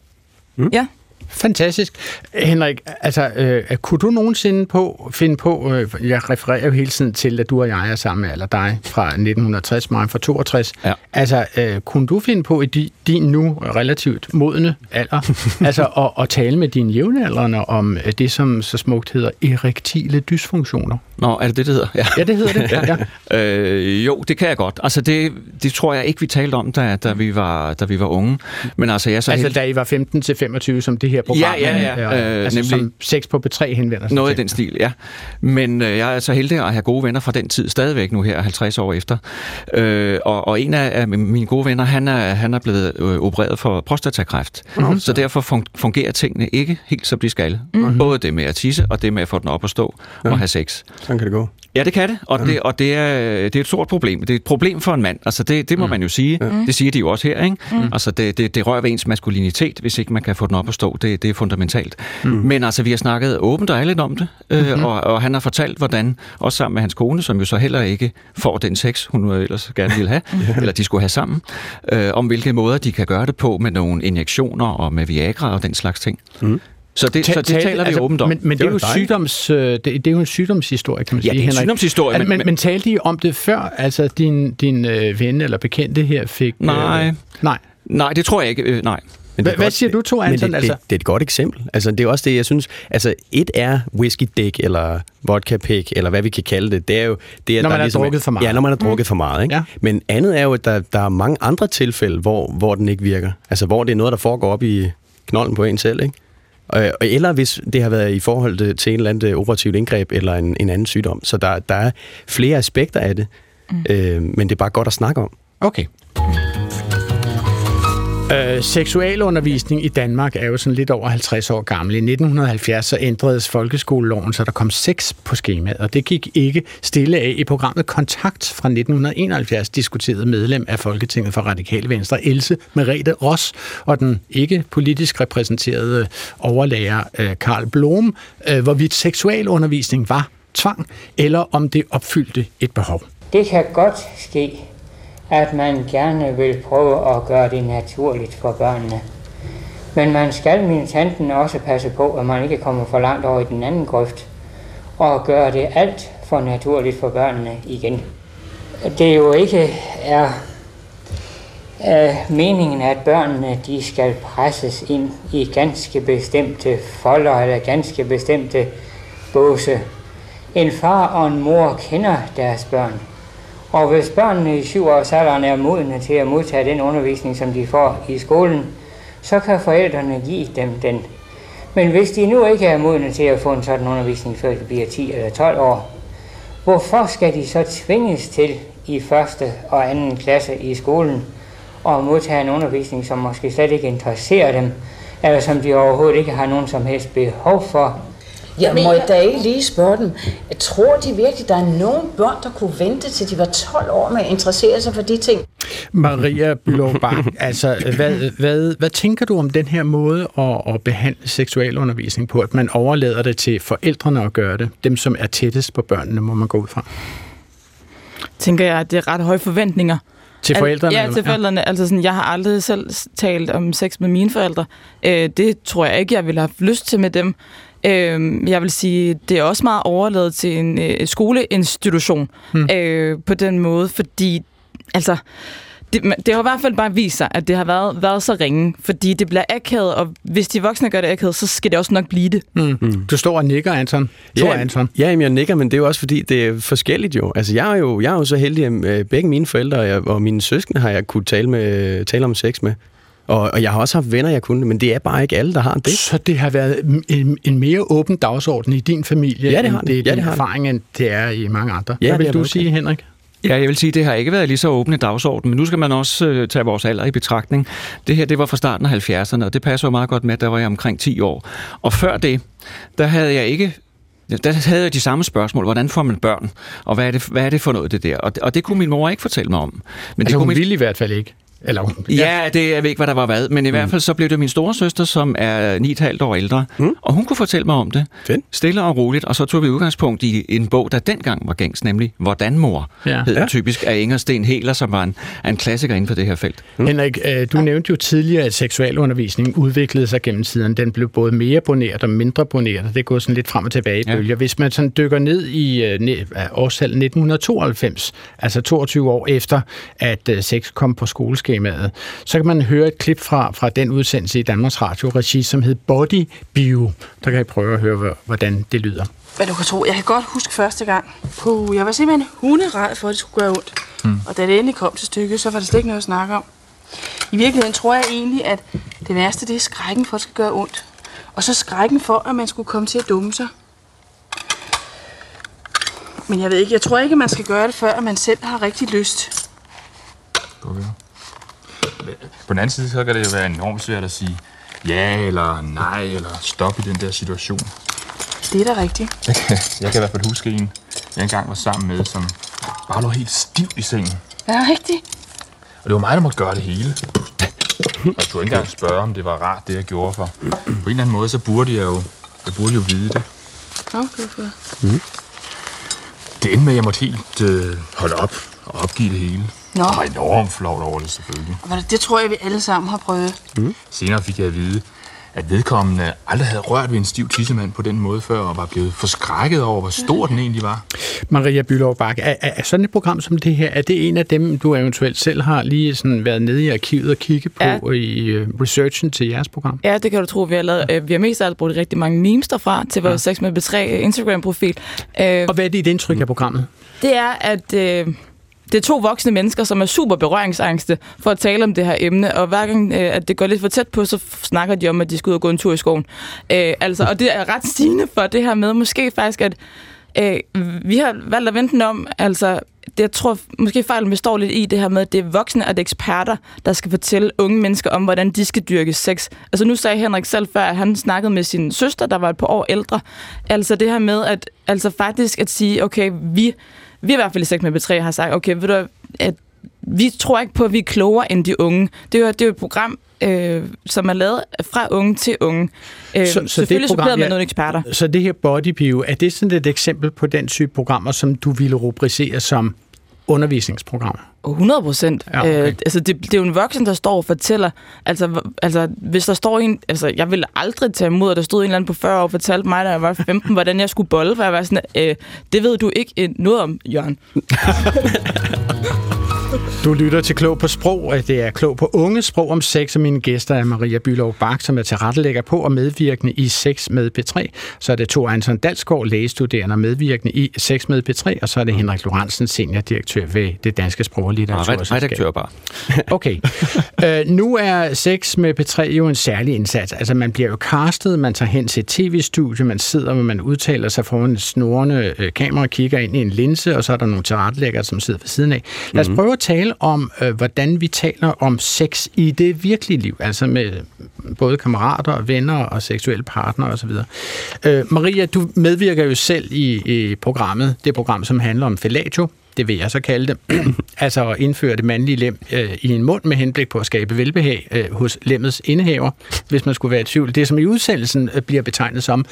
[SPEAKER 4] Mm. Ja.
[SPEAKER 3] Fantastisk. Henrik, altså, øh, kunne du nogensinde på, finde på, øh, jeg refererer jo hele tiden til, at du og jeg er samme alder, dig fra 1960, mig fra 62.
[SPEAKER 1] Ja.
[SPEAKER 3] Altså, øh, kunne du finde på i di, din nu relativt modne alder, altså at, at tale med dine jævnaldrende om øh, det, som så smukt hedder erektile dysfunktioner?
[SPEAKER 1] Nå, er det det, det hedder? Ja.
[SPEAKER 3] Ja, det hedder det. ja. ja.
[SPEAKER 1] Øh, jo, det kan jeg godt. Altså, det, det tror jeg ikke, vi talte om, da, da, vi, var, da vi var unge. Men altså, jeg så
[SPEAKER 3] Altså,
[SPEAKER 1] helt...
[SPEAKER 3] da I var 15 til 25, som det her program
[SPEAKER 1] Ja, ja, ja. Øh,
[SPEAKER 3] altså,
[SPEAKER 1] nemlig-
[SPEAKER 3] som 6 på B3 henvender sig
[SPEAKER 1] Noget i den stil, ja. Men øh, jeg er så heldig at have gode venner fra den tid stadigvæk nu her, 50 år efter. Øh, og, og en af, af mine gode venner, han er, han er blevet øh, opereret for prostatakræft. Mm-hmm. Så derfor fun- fungerer tingene ikke helt som de skal. Mm-hmm. Både det med at tisse, og det med at få den op at stå ja. og have sex.
[SPEAKER 5] Sådan kan det gå.
[SPEAKER 1] Ja, det kan det, og, det, og det, er, det er et stort problem. Det er et problem for en mand, altså det, det må mm. man jo sige. Mm. Det siger de jo også her, ikke? Mm. Altså det, det, det rører ved ens maskulinitet, hvis ikke man kan få den op at stå. Det, det er fundamentalt. Mm. Men altså, vi har snakket åbent og ærligt om det, øh,
[SPEAKER 3] Mhm.
[SPEAKER 1] og, og han har fortalt, hvordan, også sammen med hans kone, som jo så heller ikke får den sex, hun jo ellers gerne ville have, eller de skulle have sammen, øh, om hvilke måder de kan gøre det på med nogle injektioner og med Viagra og den slags ting. Mm. Så det, så det
[SPEAKER 3] Ta-
[SPEAKER 1] taler vi
[SPEAKER 3] altså,
[SPEAKER 1] åbent om.
[SPEAKER 3] Men, men det, er
[SPEAKER 5] var
[SPEAKER 3] jo sygdoms, øh, det, det er jo en sygdomshistorie, kan man
[SPEAKER 1] Ja,
[SPEAKER 3] sige,
[SPEAKER 1] det er en
[SPEAKER 3] Henrik.
[SPEAKER 1] sygdomshistorie,
[SPEAKER 3] men,
[SPEAKER 1] men-
[SPEAKER 3] men, men talte I om det før? Altså, din, din øh, ven eller bekendte her fik...
[SPEAKER 1] Nej.
[SPEAKER 3] Øh, nej.
[SPEAKER 1] Nej, det tror jeg ikke. Øh, nej.
[SPEAKER 5] Men det er
[SPEAKER 3] Hvad
[SPEAKER 5] godt-
[SPEAKER 3] siger du,
[SPEAKER 5] Men
[SPEAKER 3] Anton?
[SPEAKER 5] det,
[SPEAKER 3] Altså?
[SPEAKER 5] det, det er et godt eksempel. Altså, det er også det, jeg synes... Altså, et er whisky dick, eller vodka pick, eller hvad vi kan kalde det. Det er jo... Det er,
[SPEAKER 3] Når
[SPEAKER 5] der
[SPEAKER 3] man har
[SPEAKER 5] ligesom er-
[SPEAKER 3] drukket for meget.
[SPEAKER 5] Ja, når man har drukket for meget. Ikke?
[SPEAKER 3] Ja.
[SPEAKER 5] Men andet er jo, at der, der er mange andre tilfælde, hvor, hvor den ikke virker. Altså, hvor det er noget, der foregår op i knolden på en selv, ikke? Og- eller hvis det har været i forhold til, til en eller anden operativt indgreb eller en, en anden sygdom. Så der, der er flere aspekter af det, mm. øh, men det er bare godt at snakke om.
[SPEAKER 3] Okay. Øh, seksualundervisning i Danmark er jo sådan lidt over 50 år gammel. I 1970 så ændredes folkeskoleloven, så der kom sex på skemaet, og det gik ikke stille af. I programmet Kontakt fra 1971 diskuterede medlem af Folketinget for Radikale Venstre, Else Merete Ross, og den ikke politisk repræsenterede overlærer øh, Karl Blom, øh, hvorvidt seksualundervisning var tvang, eller om det opfyldte et behov.
[SPEAKER 12] Det kan godt ske, at man gerne vil prøve at gøre det naturligt for børnene. Men man skal, min tanten, også passe på, at man ikke kommer for langt over i den anden grøft, og gøre det alt for naturligt for børnene igen. Det jo ikke er øh, meningen, at børnene de skal presses ind i ganske bestemte folder eller ganske bestemte båse. En far og en mor kender deres børn. Og hvis børnene i syv års alderen er modne til at modtage den undervisning, som de får i skolen, så kan forældrene give dem den. Men hvis de nu ikke er modne til at få en sådan undervisning, før de bliver 10 eller 12 år, hvorfor skal de så tvinges til i første og anden klasse i skolen og modtage en undervisning, som måske slet ikke interesserer dem, eller som de overhovedet ikke har nogen som helst behov for?
[SPEAKER 13] Jeg må da ikke lige spørge dem. Tror de virkelig, der er nogen børn, der kunne vente til de var 12 år med at interessere sig for de ting?
[SPEAKER 3] Maria Bylov Bang, altså, hvad, hvad, hvad tænker du om den her måde at, at behandle seksualundervisning på, at man overlader det til forældrene at gøre det, dem som er tættest på børnene, må man gå ud fra?
[SPEAKER 4] Tænker jeg, at det er ret høje forventninger.
[SPEAKER 3] Til forældrene?
[SPEAKER 4] Al- ja, til forældrene. Ja. Altså sådan, jeg har aldrig selv talt om sex med mine forældre. Øh, det tror jeg ikke, jeg ville have lyst til med dem. Øh, jeg vil sige, det er også meget overladet til en øh, skoleinstitution hmm. øh, på den måde, fordi altså det, det har i hvert fald bare vist sig, at det har været, været så ringe, fordi det bliver akavet, og hvis de voksne gør det akavet, så skal det også nok blive det.
[SPEAKER 3] Mm. Mm. Du står og nikker, Anton.
[SPEAKER 5] Ja,
[SPEAKER 3] Anton.
[SPEAKER 5] ja jamen, jeg nikker, men det er jo også fordi, det er forskelligt jo. Altså, jeg er jo, jeg er jo så heldig, at øh, begge mine forældre og, jeg, og mine søskende har jeg kunne tale, med, tale om sex med. Og, og jeg har også haft venner, jeg kunne, men det er bare ikke alle, der har det.
[SPEAKER 3] Så det har været en, en mere åben dagsorden i din familie,
[SPEAKER 5] ja, det har
[SPEAKER 3] end det,
[SPEAKER 5] det. Ja, det har
[SPEAKER 3] erfaring, end det er i mange andre.
[SPEAKER 5] Ja,
[SPEAKER 3] Hvad vil
[SPEAKER 5] det
[SPEAKER 3] du sige, Henrik?
[SPEAKER 1] Ja, jeg vil sige, at det har ikke været lige så åbne dagsorden, men nu skal man også øh, tage vores alder i betragtning. Det her, det var fra starten af 70'erne, og det passer jo meget godt med, der var jeg omkring 10 år. Og før det, der havde jeg ikke der havde jeg de samme spørgsmål. Hvordan får man børn? Og hvad er det, hvad er det for noget, det der? Og det, og det kunne min mor ikke fortælle mig om.
[SPEAKER 3] Men altså, det kunne hun min... ville i hvert fald ikke. Eller,
[SPEAKER 1] ja. ja, det jeg ved ikke, hvad der var hvad, men i mm. hvert fald så blev det min store søster, som er 9,5 år ældre, mm. og hun kunne fortælle mig om det.
[SPEAKER 5] Find.
[SPEAKER 1] Stille og roligt, og så tog vi udgangspunkt i en bog, der dengang var gængs, nemlig Hvordan mor, ja. hed ja. typisk af Inger Sten Heler, som var en, en klassiker inden for det her felt.
[SPEAKER 3] Mm. Henrik, øh, du nævnte jo tidligere, at seksualundervisning udviklede sig gennem tiden. Den blev både mere boneret og mindre boneret, og det går sådan lidt frem og tilbage i ja. bølger. Hvis man sådan dykker ned i uh, årstallet 1992, altså 22 år efter, at uh, sex kom på skoleskemaet, så kan man høre et klip fra, fra den udsendelse i Danmarks Radio Regi, som hed Body Bio. Der kan I prøve at høre, hvordan det lyder.
[SPEAKER 10] Hvad du kan tro, jeg kan godt huske første gang. Puh, jeg var simpelthen hunderad for, at det skulle gøre ondt. Mm. Og da det endelig kom til stykket, så var det slet ikke noget at snakke om. I virkeligheden tror jeg egentlig, at det værste det er skrækken for, at det skal gøre ondt. Og så skrækken for, at man skulle komme til at dumme sig. Men jeg ved ikke, jeg tror ikke, at man skal gøre det, før at man selv har rigtig lyst.
[SPEAKER 14] Okay. På den anden side, så kan det jo være enormt svært at sige ja eller nej, eller stop i den der situation.
[SPEAKER 10] Det er da rigtigt.
[SPEAKER 14] Jeg kan, jeg kan i hvert fald huske en, jeg engang var sammen med, som bare lå helt stiv i sengen.
[SPEAKER 10] Ja, rigtigt.
[SPEAKER 14] Og det var mig, der måtte gøre det hele. Og jeg kunne ikke engang spørge, om det var rart, det jeg gjorde, for på en eller anden måde, så burde jeg jo, jeg burde jo vide det.
[SPEAKER 10] Okay, for.
[SPEAKER 14] Mm. Det endte med, at jeg måtte helt øh, holde op og opgive det hele.
[SPEAKER 10] Nå.
[SPEAKER 14] Jeg var enormt flot over det, selvfølgelig.
[SPEAKER 10] Det tror jeg, vi alle sammen har prøvet.
[SPEAKER 14] Mm. Senere fik jeg at vide, at vedkommende aldrig havde rørt ved en stiv tissemand på den måde før, og var blevet forskrækket over, hvor stor den egentlig var.
[SPEAKER 3] Maria Bylov Bakke, er, er, sådan et program som det her, er det en af dem, du eventuelt selv har lige sådan været nede i arkivet og kigge på ja. i uh, researchen til jeres program?
[SPEAKER 4] Ja, det kan du tro. Vi har, lavet, ja. øh, vi har mest af alt brugt rigtig mange memes derfra til vores ja. 6 med B3 Instagram-profil.
[SPEAKER 3] Øh, og hvad er dit indtryk af programmet?
[SPEAKER 4] Det er, at... Øh, det er to voksne mennesker, som er super berøringsangste for at tale om det her emne, og hver gang, øh, at det går lidt for tæt på, så snakker de om, at de skal ud og gå en tur i skoven. Øh, altså, og det er ret stigende for det her med, måske faktisk, at øh, vi har valgt at vente om, altså, det, jeg tror måske fejlen består lidt i det her med, at det er voksne og det er eksperter, der skal fortælle unge mennesker om, hvordan de skal dyrke sex. Altså nu sagde Henrik selv før, at han snakkede med sin søster, der var et par år ældre. Altså det her med, at altså faktisk at sige, okay, vi, vi i hvert fald i sex med B3 har sagt, okay, ved du, at vi tror ikke på, at vi er klogere end de unge. Det er jo, det er jo et program, øh, som er lavet fra unge til unge. Øh, så, så selvfølgelig
[SPEAKER 3] det program,
[SPEAKER 4] suppleret med
[SPEAKER 3] ja,
[SPEAKER 4] nogle eksperter.
[SPEAKER 3] Så det her Bodybio, er det sådan et eksempel på den type programmer, som du ville rubricere som undervisningsprogrammer?
[SPEAKER 4] 100 procent.
[SPEAKER 3] Ja,
[SPEAKER 4] okay. øh, altså det, det er jo en voksen, der står og fortæller. Altså, altså hvis der står en... Altså, jeg ville aldrig tage imod, at der stod en eller anden på 40 år og fortalte mig, da jeg var 15, hvordan jeg skulle bolle, for jeg var sådan, øh, det ved du ikke øh, noget om, Jørgen.
[SPEAKER 3] Du lytter til Klog på Sprog, og det er Klog på Unge Sprog om sex, og mine gæster er Maria Bylov Bak, som er tilrettelægger på og medvirkende i Sex med P3. Så er det Thor Anton Dalsgaard, lægestuderende og medvirkende i Sex med P3, og så er det Henrik Lorentzen, seniordirektør ved det Danske Sprog- og Litteraturselskab.
[SPEAKER 1] redaktør bare.
[SPEAKER 3] Okay. Øh, nu er Sex med P3 jo en særlig indsats. Altså, man bliver jo castet, man tager hen til et tv-studie, man sidder, og man udtaler sig foran et snorende øh, kamera, kigger ind i en linse, og så er der nogle tilrettelæggere, som sidder ved siden af. Lad os
[SPEAKER 15] Mhm.
[SPEAKER 3] prøve at tale om, øh, hvordan vi taler om sex i det virkelige liv, altså med både kammerater og venner og seksuelle partnere osv. Øh, Maria, du medvirker jo selv i, i programmet, det program, som handler om fellatio, det vil jeg så kalde det, altså at indføre det mandlige lem øh, i en mund med henblik på at skabe velbehag øh, hos lemmets indehaver, hvis man skulle være i tvivl. Det, som i udsendelsen øh, bliver betegnet som,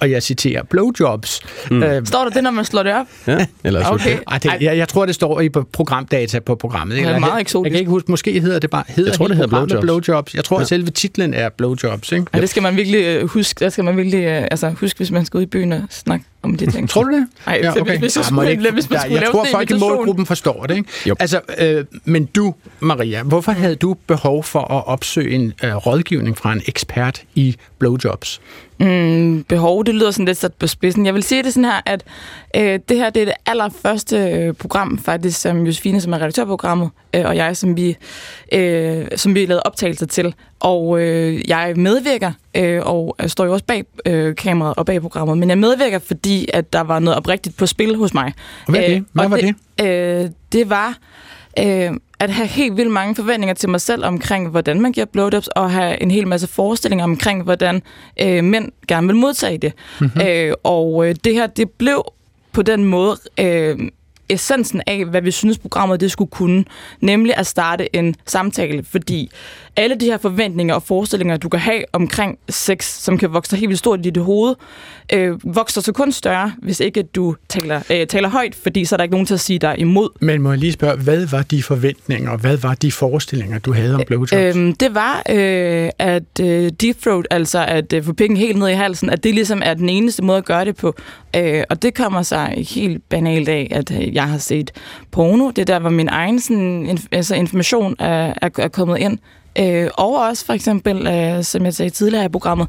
[SPEAKER 3] og jeg citerer, blowjobs. Mm. Øh,
[SPEAKER 4] Står der det, når man slår det op?
[SPEAKER 5] Ja, eller så-
[SPEAKER 4] Okay.
[SPEAKER 3] Ej, det, jeg, jeg tror, det står i programdata på programmet.
[SPEAKER 4] Det er
[SPEAKER 3] Eller-
[SPEAKER 4] meget
[SPEAKER 3] jeg,
[SPEAKER 4] eksotisk.
[SPEAKER 3] Jeg kan ikke huske, måske hedder det bare hedder
[SPEAKER 5] Jeg tror, det hedder Blowjobs.
[SPEAKER 3] blowjobs. Jeg tror,
[SPEAKER 5] Ja.
[SPEAKER 3] at selve titlen er blowjobs. Ikke?
[SPEAKER 4] Ja, det skal man virkelig øh, huske. Der skal man virkelig øh, altså, huske, hvis man skal ud i byen og snakke om de ting.
[SPEAKER 3] Tror du det?
[SPEAKER 4] Nej,
[SPEAKER 3] Ja, okay.
[SPEAKER 4] okay. hvis, jeg
[SPEAKER 3] Ah, må
[SPEAKER 4] skulle,
[SPEAKER 3] det ikke-
[SPEAKER 4] hvis man
[SPEAKER 3] Ja, jeg
[SPEAKER 4] lave
[SPEAKER 3] tror,
[SPEAKER 4] sådan en
[SPEAKER 3] folk i målgruppen forstår det. Ikke? Altså, øh, men du, Maria, hvorfor havde du behov for at opsøge en øh, rådgivning fra en ekspert i blowjobs?
[SPEAKER 4] Mm, behov, det lyder sådan lidt sat på spidsen. Jeg vil sige det sådan her, at øh, det her det er det allerførste øh, program, faktisk, som Josefine, som er redaktør på programmet, øh, og jeg, som vi, øh, som vi lavede optagelser til. Og øh, jeg medvirker, øh, og står jo også bag øh, kameraet og bag programmet, men jeg medvirker, fordi at der var noget oprigtigt på spil hos mig.
[SPEAKER 3] Og hvad er det? Hvad
[SPEAKER 4] og
[SPEAKER 3] var
[SPEAKER 4] det? Øh, det var øh, at have helt vildt mange forventninger til mig selv omkring, hvordan man giver blowjobs, og have en hel masse forestillinger omkring, hvordan øh, mænd gerne vil modtage det.
[SPEAKER 15] Mhm.
[SPEAKER 4] Mm-hmm. Øh, og øh, det her, det blev på den måde øh, essensen af, hvad vi synes programmet det skulle kunne, nemlig at starte en samtale, fordi alle de her forventninger og forestillinger, du kan have omkring sex, som kan vokse helt vildt stort i dit hoved, øh, vokser så kun større, hvis ikke du taler, øh, taler højt, fordi så er der ikke nogen til at sige dig imod.
[SPEAKER 3] Men må jeg lige spørge, hvad var de forventninger, og hvad var de forestillinger, du havde om blowjobs?
[SPEAKER 4] Øhm, det var, øh, at øh, deep throat, altså at øh, få pikken helt ned i halsen, at det ligesom er den eneste måde at gøre det på. Øh, og det kommer sig helt banalt af, at øh, jeg har set porno. Det er der, hvor min egen sådan, inf- altså, information er, er, er kommet ind. Øh, og også for eksempel, øh, som jeg sagde tidligere i programmet,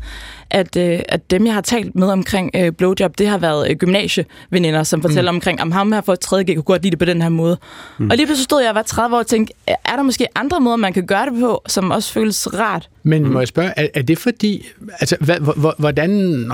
[SPEAKER 4] at, øh, at dem, jeg har talt med omkring øh, blowjob, det har været øh, gymnasieveninder, som fortæller mm. omkring, om ham her for et tredje gik, kunne godt lide det på den her måde. Mm. Og lige pludselig stod jeg og var 30 år og tænkte, er der måske andre måder, man kan gøre det på, som også føles rart?
[SPEAKER 3] Men må jeg spørge, er, er det fordi, altså, hvad, hvor- hvordan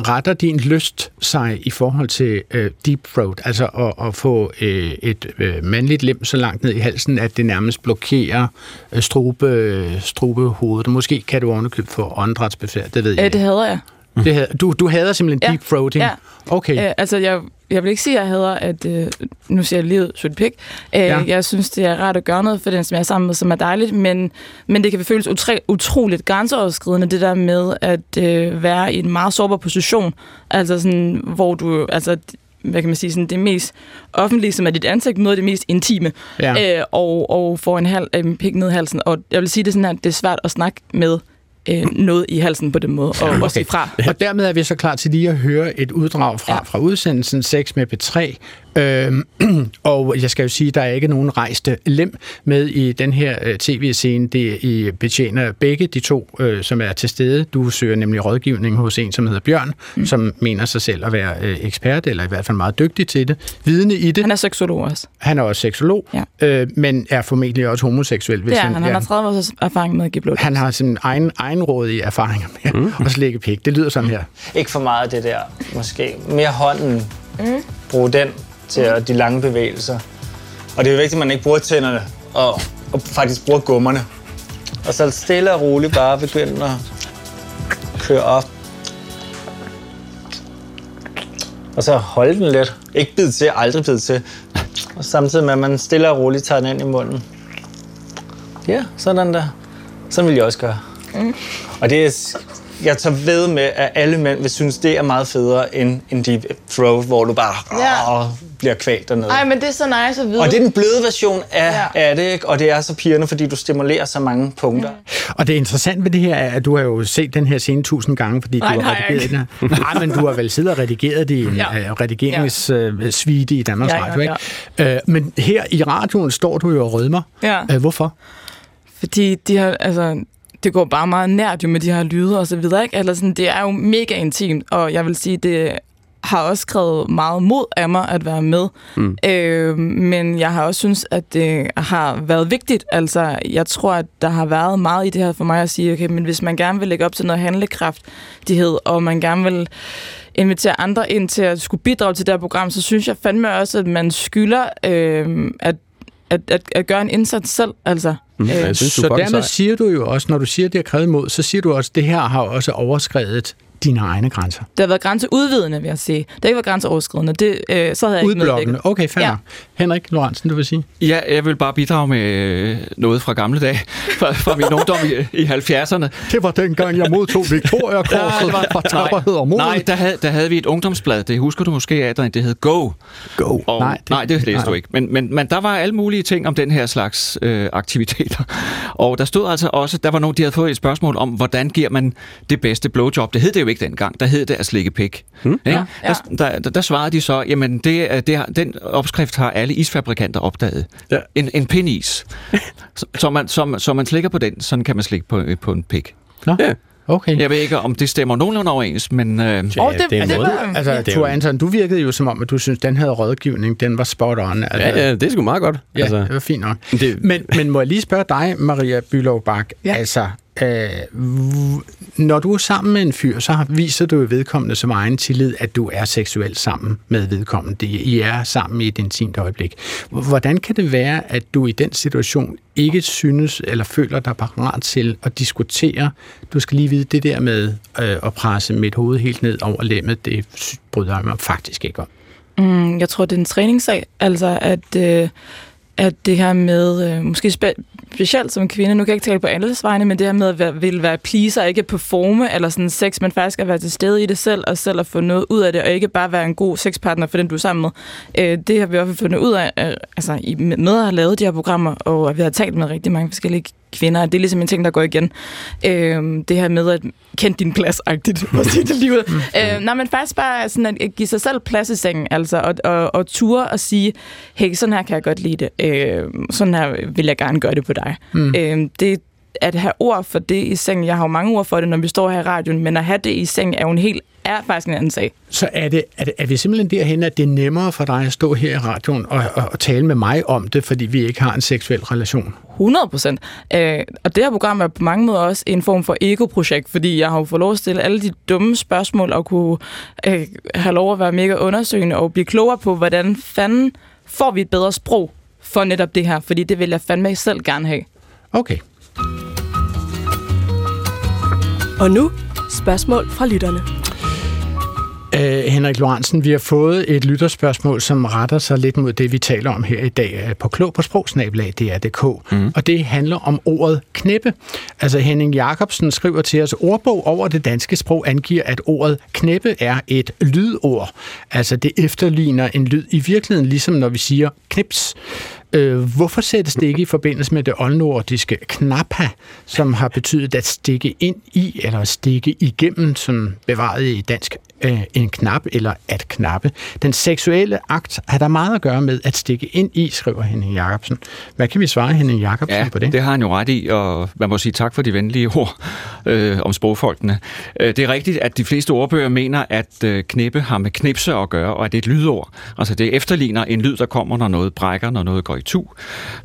[SPEAKER 3] retter din lyst sig i forhold til øh, deep throat, altså at, at få øh, et øh, mandligt lem så langt ned i halsen, at det nærmest blokerer øh, strube, strubehovedet? Måske kan du ovenikøbet få åndedrætsbefærd, det ved jeg
[SPEAKER 4] Ja,
[SPEAKER 3] ikke.
[SPEAKER 4] det hader jeg.
[SPEAKER 3] Det hader, du, du hader simpelthen
[SPEAKER 4] Ja.
[SPEAKER 3] deep throating?
[SPEAKER 4] Ja.
[SPEAKER 3] Okay.
[SPEAKER 4] Øh, altså, jeg, jeg vil ikke sige, at jeg hader, at øh, nu siger jeg livet sødt pik. Øh,
[SPEAKER 3] Ja.
[SPEAKER 4] Jeg synes, det er rart at gøre noget for den, som jeg er sammen med, som er dejligt, men, men det kan føles utri- utroligt grænseoverskridende, det der med at øh, være i en meget sårbar position. Altså sådan, hvor du, altså, hvad kan man sige, sådan det mest offentlige, som er dit ansigt, møder det mest intime,
[SPEAKER 3] Ja.
[SPEAKER 4] øh, og, og får en halv øh, pik ned i halsen. Og jeg vil sige det sådan her, det er svært at snakke med øh, noget i halsen på den måde, og, okay. og sige fra.
[SPEAKER 3] Og dermed er vi så klar til lige at høre et uddrag fra, ja. fra udsendelsen 6 med P3. Øhm, og jeg skal jo sige, at der er ikke nogen rejste lem med i den her øh, tv-scene. Det I betjener begge de to, øh, som er til stede. Du søger nemlig rådgivning hos en, som hedder Bjørn, mm. som mener sig selv at være øh, ekspert, eller i hvert fald meget dygtig til det. Vidende i det.
[SPEAKER 4] Han er seksolog også.
[SPEAKER 3] Han er også seksolog,
[SPEAKER 4] ja.
[SPEAKER 3] øh, men er formentlig også homoseksuel.
[SPEAKER 4] Det er han. Han har 30 års erfaring med at give blod.
[SPEAKER 3] Han har sin egen, egenrådige erfaringer med mm. at slikke pik. Det lyder sådan her.
[SPEAKER 15] Ikke for meget af det der, måske. Mere hånden.
[SPEAKER 9] Mm.
[SPEAKER 15] Brug den til mm. de lange bevægelser. Og det er vigtigt, at man ikke bruger tænderne og, og faktisk bruger gummerne. Og så stille og roligt bare begynde at køre op. Og så holde den lidt. Ikke bide til, aldrig bide til. Og samtidig med, at man stille og roligt tager den ind i munden. Ja, sådan der. Sådan vil jeg også gøre.
[SPEAKER 4] Mm.
[SPEAKER 15] Og det er, jeg tager ved med, at alle mænd vil synes, det er meget federe end en deep throat, hvor du bare
[SPEAKER 4] Ja.
[SPEAKER 15] åh, bliver kvalt dernede.
[SPEAKER 4] Ej, men det er så nice at vide.
[SPEAKER 15] Og det er den bløde version af, ja. af det, ikke? og det er så pigerne, fordi du stimulerer så mange punkter.
[SPEAKER 3] Og det interessante ved det her er, at du har jo set den her scene tusind gange, fordi
[SPEAKER 15] Nej,
[SPEAKER 3] du har
[SPEAKER 15] jeg
[SPEAKER 3] redigeret den her. Nej, men du har vel siddet og redigeret det i en
[SPEAKER 4] Ja.
[SPEAKER 3] ja. redigeringssuite i Danmarks
[SPEAKER 4] Ja, ja,
[SPEAKER 3] Radio, ikke? Øh, men her i radioen står du jo og rødmer.
[SPEAKER 4] Ja.
[SPEAKER 3] Øh, hvorfor?
[SPEAKER 4] Fordi de har, altså, det går bare meget nært jo med de her lyde og så videre, ikke? Eller sådan, det er jo mega intimt, og jeg vil sige, det har også krævet meget mod af mig at være med. Mm. Øh, men jeg har også synes, at det har været vigtigt. Altså, jeg tror, at der har været meget i det her for mig at sige, okay, men hvis man gerne vil lægge op til noget handlekraftighed, og man gerne vil invitere andre ind til at skulle bidrage til det her program, så synes jeg fandme også, at man skylder øh, at, at, at, at gøre en indsats selv. Altså,
[SPEAKER 3] Mm. så dermed siger du jo også, når du siger, at det har krævet mod, så siger du også, at det her har også overskrevet dine egne grænser.
[SPEAKER 4] Det har været grænseudvidende, vil jeg sige. Det har ikke været grænseoverskridende. Det, øh, så havde jeg ikke
[SPEAKER 3] Udblokkende.
[SPEAKER 4] medvirket.
[SPEAKER 3] Okay, fair
[SPEAKER 4] Ja.
[SPEAKER 3] ja. Henrik Lorentzen, du vil sige?
[SPEAKER 1] Ja, jeg vil bare bidrage med øh, noget fra gamle dage, fra, fra min ungdom i, i 70'erne.
[SPEAKER 3] Det var dengang, jeg modtog Victoria-korset fra Tapperhed og Mod.
[SPEAKER 1] Nej, der havde, der havde vi et ungdomsblad, det husker du måske, Adrian, det hed Go.
[SPEAKER 3] Go.
[SPEAKER 1] Og, nej, det, nej, det læste
[SPEAKER 3] nej.
[SPEAKER 1] du ikke. Men, men, men der var alle mulige ting om den her slags øh, aktiviteter. Og der stod altså også, der var nogen, de havde fået et spørgsmål om, hvordan giver man det bedste blowjob. Det hed det jo ikke dengang, der hed det at slikke pik. Hmm?
[SPEAKER 4] Ja, ja.
[SPEAKER 1] Der, der, der svarede de så, jamen det, er- det, den opskrift har alle isfabrikanter opdaget. Ja. En, en pinis. så, så, man, så, så man slikker på den, sådan kan man slikke på, på en pik.
[SPEAKER 3] Nå, ja. okay.
[SPEAKER 1] Jeg ved ikke, om det stemmer nogenlunde overens, men... Øh,
[SPEAKER 3] Ja, det, det, det var, altså,
[SPEAKER 1] det er
[SPEAKER 3] Thor Anton, du virkede jo som om, at du synes, den her rådgivning, den var spot on. Altså,
[SPEAKER 5] Ja, ja, det er sgu meget godt.
[SPEAKER 3] Ja,
[SPEAKER 5] Altså.
[SPEAKER 3] det var fint nok.
[SPEAKER 5] Det-
[SPEAKER 3] Men, men må jeg lige spørge dig, Maria Bylov Bak, ja. altså, øh, når du er sammen med en fyr, så har- viser du vedkommende som egen tillid, at du er seksuelt sammen med vedkommende. Det- I er sammen i et intimt øjeblik. Hvordan kan det være, at du i den situation ikke synes eller føler dig parat til at diskutere? Du skal lige vide det der med øh, at presse mit hoved helt ned over lemmet, det bryder jeg mig faktisk ikke om.
[SPEAKER 4] Mm, jeg tror, det er en træningssag. Altså, at, øh, at det her med, øh, måske spe- specielt som kvinde, nu kan jeg ikke tale på alles vegne, men det her med at være, vil være pleaser, ikke performe eller sådan sex, men faktisk at være til stede i det selv, og selv at få noget ud af det, og ikke bare være en god sexpartner for den, du er sammen med. Øh, det har vi i hvert fald fundet ud af, øh, altså med at have lavet de her programmer, og vi har talt med rigtig mange forskellige kvinder, det er ligesom en ting, der går igen. Øh, det her med at kende din plads-agtigt, for at sige det lige ud. øh, nej, men faktisk bare sådan at give sig selv plads i sengen, altså, og, og, og ture og sige, hey, sådan her kan jeg godt lide det. Øh, sådan her vil jeg gerne gøre det på dig.
[SPEAKER 3] Mm.
[SPEAKER 4] Øh, det at have ord for det i sengen, jeg har jo mange ord for det, når vi står her i radioen, men at have det i sengen er jo en helt, er faktisk en anden sag.
[SPEAKER 3] Så er, det, er, det, er vi simpelthen derhen, at det er nemmere for dig at stå her i radioen og, og, og tale med mig om det, fordi vi ikke har en seksuel relation?
[SPEAKER 4] 100 procent. Øh, og det her program er på mange måder også en form for ego-projekt, fordi jeg har jo fået lov at stille alle de dumme spørgsmål og kunne øh, have lov at være mega undersøgende og blive klogere på, hvordan fanden får vi et bedre sprog for netop det her, fordi det vil jeg fandme selv gerne have.
[SPEAKER 3] Okay.
[SPEAKER 16] Og nu spørgsmål fra lytterne.
[SPEAKER 3] Øh, Henrik Lorentzen, vi har fået et lytterspørgsmål, som retter sig lidt mod det, vi taler om her i dag øh, på klog på sprogsnabelag, DR.dk. Mm. Og det handler om ordet knæppe. Altså Henning Jacobsen skriver til os, ordbog over det danske sprog angiver, at ordet knæppe er et lydord. Altså det efterligner en lyd i virkeligheden, ligesom når vi siger knips. Øh, hvorfor sættes det ikke i forbindelse med det oldnordiske knapha, som har betydet at stikke ind i eller stikke igennem, som bevaret i dansk øh, en knap eller at knappe. Den seksuelle akt har der meget at gøre med at stikke ind i, skriver Henning Jacobsen. Hvad kan vi svare Henning Jacobsen
[SPEAKER 1] Ja,
[SPEAKER 3] på det?
[SPEAKER 1] det har han jo ret i, og man må sige tak for de venlige ord øh, om sprogfolkene. Øh, det er rigtigt, at de fleste ordbøger mener, at øh, knippe har med knipse at gøre, og at det er et lydord. Altså det efterligner en lyd, der kommer, når noget brækker, når noget går i tu.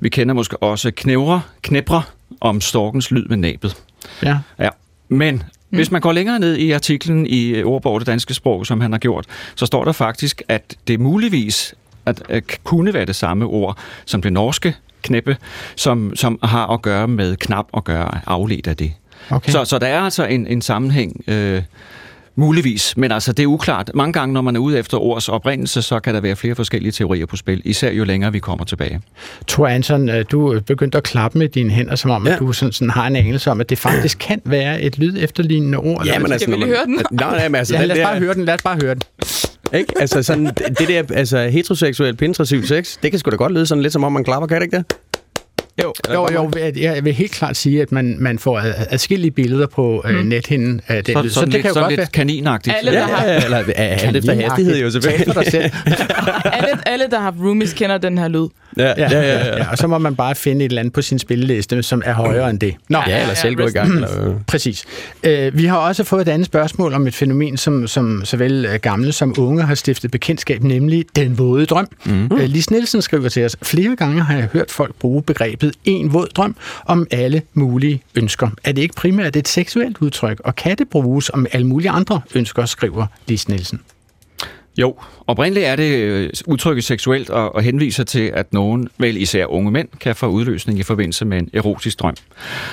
[SPEAKER 1] Vi kender måske også knævre, knæbre om storkens lyd med næbet.
[SPEAKER 3] Ja.
[SPEAKER 1] Ja, men mm. hvis man går længere ned i artiklen i øh, ordbog det danske sprog, som han har gjort, så står der faktisk, at det muligvis at, at kunne være det samme ord som det norske knæppe, som, som har at gøre med knap og gøre afledt af det.
[SPEAKER 3] Okay.
[SPEAKER 1] Så, så der er altså en, en sammenhæng, øh, muligvis, men altså det er uklart. Mange gange, når man er ude efter ords oprindelse, så kan der være flere forskellige teorier på spil, især jo længere vi kommer tilbage.
[SPEAKER 3] Thor Anton, øh, du begyndte at klappe med dine hænder, som om, ja. At du sådan, sådan har en anelse om, at det faktisk kan være et lyd efterlignende ord. eller
[SPEAKER 5] Ja, men altså,
[SPEAKER 4] Skal vi lige høre den?
[SPEAKER 5] Nej, nej, men altså,
[SPEAKER 3] Ja, lad os bare høre den, lad os bare høre den.
[SPEAKER 5] Ikke? Altså sådan, det der altså, heteroseksuel penetrativ sex, det kan sgu da godt lyde sådan lidt som om man klapper, kan det ikke det?
[SPEAKER 3] Jo, jo, jo jeg- jeg vil helt klart sige, at man, man får ad- adskillige billeder på øh, nethinden af den
[SPEAKER 1] Så,
[SPEAKER 3] lyd.
[SPEAKER 1] sådan lidt,
[SPEAKER 3] det kan jo
[SPEAKER 1] sådan
[SPEAKER 3] godt
[SPEAKER 1] lidt
[SPEAKER 3] være.
[SPEAKER 1] kaninagtigt.
[SPEAKER 4] Alle, der har,
[SPEAKER 5] eller alt efter hastighed jo selvfølgelig.
[SPEAKER 3] Tal for dig selv.
[SPEAKER 4] alle, alle, der har roomies, kender den her lyd.
[SPEAKER 5] Ja,
[SPEAKER 3] Ja, ja, ja, ja. Og så må man bare finde et eller andet på sin spilleliste, som er højere end det. Nå,
[SPEAKER 5] Ja, eller selv gå i gang. Eller,
[SPEAKER 3] Præcis. Øh, vi har også fået et andet spørgsmål om et fænomen, som, som såvel øh, gamle som unge har stiftet bekendtskab, nemlig den våde drøm. Mm. Øh, Lis Nielsen skriver til os, flere gange har jeg hørt folk bruge begrebet en våd drøm om alle mulige ønsker. Er det ikke primært et seksuelt udtryk, og kan det bruges om alle mulige andre ønsker, skriver Lis Nielsen.
[SPEAKER 1] Jo, oprindeligt er det øh, udtrykket seksuelt og, og henviser til, at nogen, vel især unge mænd, kan få udløsning i forbindelse med en erotisk drøm.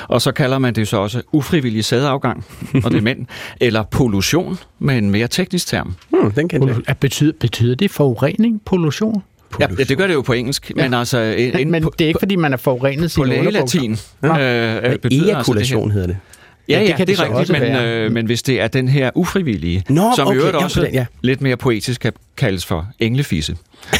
[SPEAKER 1] Og så kalder man det så også ufrivillig sædeafgang, og det er mænd, eller pollution med en mere teknisk term.
[SPEAKER 5] hmm, den kan.
[SPEAKER 3] Pol- betyder, betyder det forurening, pollution?
[SPEAKER 1] Ja, det gør det jo på engelsk, men altså... En, en,
[SPEAKER 3] Men det er ikke, fordi man er forurenet
[SPEAKER 1] på
[SPEAKER 3] sine underbukser.
[SPEAKER 1] lægelatin øh, øh, betyder altså det
[SPEAKER 5] hedder det.
[SPEAKER 1] Ja,
[SPEAKER 3] Ja, det kan
[SPEAKER 1] det
[SPEAKER 3] det
[SPEAKER 1] er rigtigt,
[SPEAKER 3] også
[SPEAKER 1] men,
[SPEAKER 3] være.
[SPEAKER 1] øh, men hvis det er den her ufrivillige,
[SPEAKER 5] Nå,
[SPEAKER 1] som i
[SPEAKER 5] okay,
[SPEAKER 1] øvrigt
[SPEAKER 5] ja,
[SPEAKER 1] også
[SPEAKER 5] den, ja.
[SPEAKER 1] lidt mere poetisk kan kaldes for englefisse.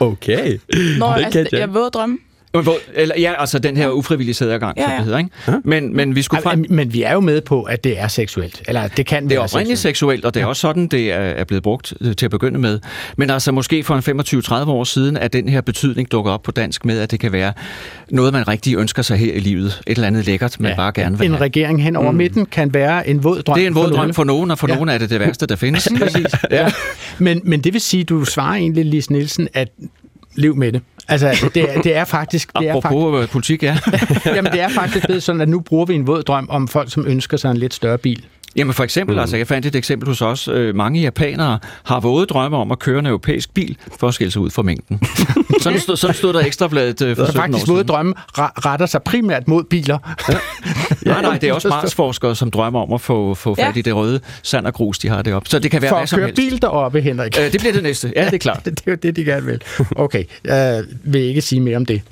[SPEAKER 5] Okay.
[SPEAKER 4] Nå,
[SPEAKER 5] Det
[SPEAKER 4] altså,
[SPEAKER 5] kan jeg.
[SPEAKER 4] jeg våd drømme.
[SPEAKER 1] Hvor, eller, ja, altså den her ufrivillige sædegang,
[SPEAKER 4] Ja,
[SPEAKER 1] som
[SPEAKER 4] ja.
[SPEAKER 1] det hedder, ikke? Men, men vi skulle frem...
[SPEAKER 3] Men vi er jo med på, at det er seksuelt. Eller det kan
[SPEAKER 1] Det er
[SPEAKER 3] være
[SPEAKER 1] oprindeligt seksuelt, og det er også sådan, det er blevet brugt øh, til at begynde med. Men altså måske for en 25-30 år siden, at den her betydning dukker op på dansk med, at det kan være noget, man rigtig ønsker sig her i livet. Et eller andet lækkert, man ja. bare gerne vil
[SPEAKER 3] En
[SPEAKER 1] have.
[SPEAKER 3] regering hen over mm. midten kan være en våd drøm.
[SPEAKER 1] Det er en våd
[SPEAKER 3] for
[SPEAKER 1] drøm
[SPEAKER 3] nogle.
[SPEAKER 1] for nogen, og for
[SPEAKER 3] Ja.
[SPEAKER 1] nogen er det det værste, der findes.
[SPEAKER 3] Præcis. ja. men, men det vil sige, at du svarer egentlig, Lis Nielsen, at lev med det. Altså, det er, det er faktisk... Det er faktisk
[SPEAKER 1] Apropos øh, politik, ja.
[SPEAKER 3] jamen, det er faktisk blevet sådan, at nu bruger vi en våd drøm om folk, som ønsker sig en lidt større bil.
[SPEAKER 1] Jamen for eksempel, mm. altså jeg fandt et eksempel hos os. Øh, mange japanere har våde drømme om at køre en europæisk bil for at skille sig ud fra mængden. sådan, stod, sådan stod der ekstrabladet øh, for
[SPEAKER 3] Så
[SPEAKER 1] 17
[SPEAKER 3] faktisk
[SPEAKER 1] år
[SPEAKER 3] våde drømme re- retter sig primært mod biler.
[SPEAKER 1] Nej, nej, det er også Mars-forskere, som drømmer om at få, få fat
[SPEAKER 4] Ja.
[SPEAKER 1] i det røde sand og grus, de har deroppe. Så det kan være
[SPEAKER 3] For
[SPEAKER 1] hvad
[SPEAKER 3] at
[SPEAKER 1] som
[SPEAKER 3] køre
[SPEAKER 1] helst.
[SPEAKER 3] bil deroppe, Henrik.
[SPEAKER 1] Øh, det bliver det næste. Ja, det er klart.
[SPEAKER 3] Det er jo det, de gerne vil. Okay, jeg vil ikke sige mere om det.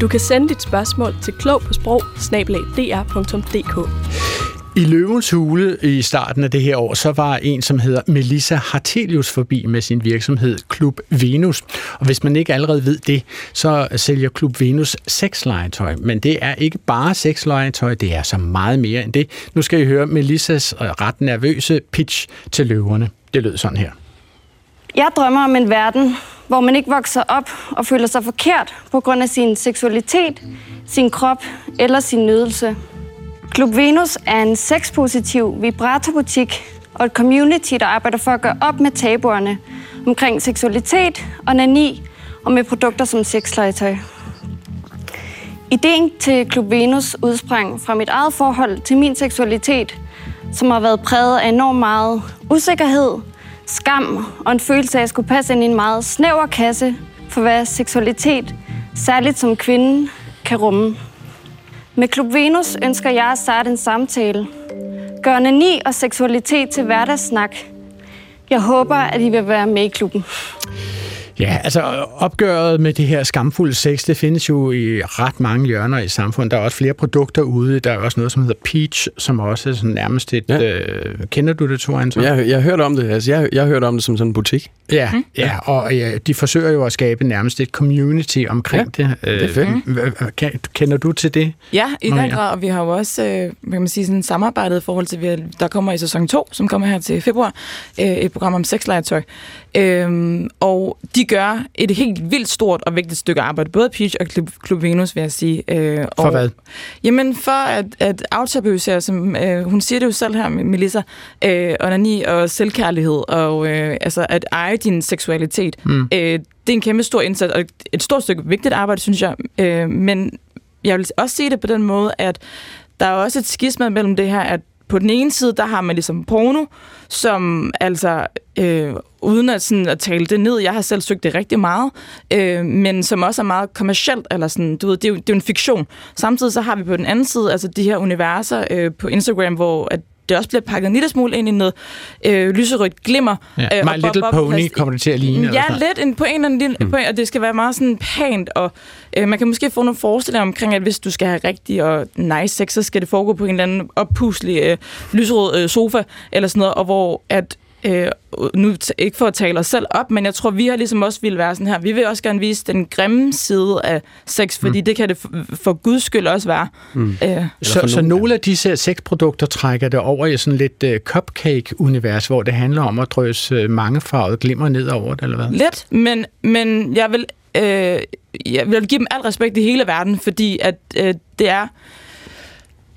[SPEAKER 16] Du kan sende dit spørgsmål til klog på sprog
[SPEAKER 3] i Løvens Hule i starten af det her år, så var en, som hedder Melissa Hartelius forbi med sin virksomhed Klub Venus. Og hvis man ikke allerede ved det, så sælger Klub Venus sexlegetøj. Men det er ikke bare sexlegetøj, det er så meget mere end det. Nu skal I høre Melissas øh, ret nervøse pitch til løverne. Det lød sådan her.
[SPEAKER 17] Jeg drømmer om en verden, hvor man ikke vokser op og føler sig forkert på grund af sin seksualitet, sin krop eller sin nydelse. Klub Venus er en sexpositiv vibratorbutik og et community, der arbejder for at gøre op med tabuerne omkring seksualitet og nani og med produkter som sexlegetøj. Ideen til Klub Venus udsprang fra mit eget forhold til min seksualitet, som har været præget af enormt meget usikkerhed, skam og en følelse af, at jeg skulle passe ind i en meget snæver kasse for hvad seksualitet, særligt som kvinde, kan rumme. Med Klub Venus ønsker jeg at starte en samtale. Gør ni og seksualitet til hverdagssnak. Jeg håber, at I vil være med i klubben.
[SPEAKER 3] Ja, altså opgøret med det her skamfulde sex, det findes jo i ret mange hjørner i samfundet. Der er også flere produkter ude. Der er også noget, som hedder Peach, som også er sådan nærmest et... Ja. Øh, kender du det, Tor Anton?
[SPEAKER 5] Jeg, jeg har hørt om det. Altså, jeg, jeg har hørt om det som sådan en butik.
[SPEAKER 3] Ja, mm. ja og ja, de forsøger jo at skabe nærmest et community omkring ja, det.
[SPEAKER 5] det er fedt.
[SPEAKER 3] Øh, kan- Kender du til det?
[SPEAKER 4] Ja, i den grad, og vi har jo også øh, hvad kan man sige, sådan samarbejdet i forhold til, vi der kommer i sæson 2, som kommer her til februar, øh, et program om sexlegetøj. Øhm, og de gør et helt vildt stort og vigtigt stykke arbejde, både Peach og Klub, Klub Venus, vil jeg sige. Øh,
[SPEAKER 3] For
[SPEAKER 4] og,
[SPEAKER 3] hvad?
[SPEAKER 4] Jamen for at, at aftabuisere, som øh, hun siger det jo selv her, Melissa, øh, onani og selvkærlighed, og øh, altså at eje din seksualitet.
[SPEAKER 3] Mm.
[SPEAKER 4] Øh, det er en kæmpe stor indsats, og et stort stykke vigtigt arbejde, synes jeg. Øh, men jeg vil også sige det på den måde, at der er også et skisma mellem det her, at på den ene side, der har man ligesom porno, som altså, øh, uden at, sådan, at tale det ned, jeg har selv søgt det rigtig meget, øh, men som også er meget kommercielt, eller sådan, du ved, det er, jo, det er jo en fiktion. Samtidig så har vi på den anden side, altså de her universer øh, på Instagram, hvor at det også bliver pakket en lille smule ind i noget øh, lyserødt glimmer.
[SPEAKER 3] Ja.
[SPEAKER 4] øh,
[SPEAKER 3] My
[SPEAKER 4] og
[SPEAKER 3] Little
[SPEAKER 4] bob-
[SPEAKER 3] Pony kommer det til at ligne, eller
[SPEAKER 4] Ja, lidt en, på en eller anden lille,
[SPEAKER 3] Mm.
[SPEAKER 4] mm. og det skal være meget sådan pænt, og øh, man kan måske få nogle forestillinger omkring, at hvis du skal have rigtig og nice sex, så skal det foregå på en eller anden oppuslig øh, lyserød øh, sofa, eller sådan noget, og hvor at Øh, nu ikke for at tale os selv op, men jeg tror, vi har ligesom også ville være sådan her. Vi vil også gerne vise den grimme side af sex, fordi mm. det kan det for, for guds skyld også være.
[SPEAKER 3] Mm.
[SPEAKER 4] Øh,
[SPEAKER 3] Så, så nogle af disse sexprodukter trækker det over i sådan lidt uh, cupcake-univers, hvor det handler om at drøse uh, mangefarvet glimmer ned over det, eller hvad?
[SPEAKER 4] Lidt, men, men jeg vil, øh, jeg vil give dem al respekt i hele verden, fordi at øh, det er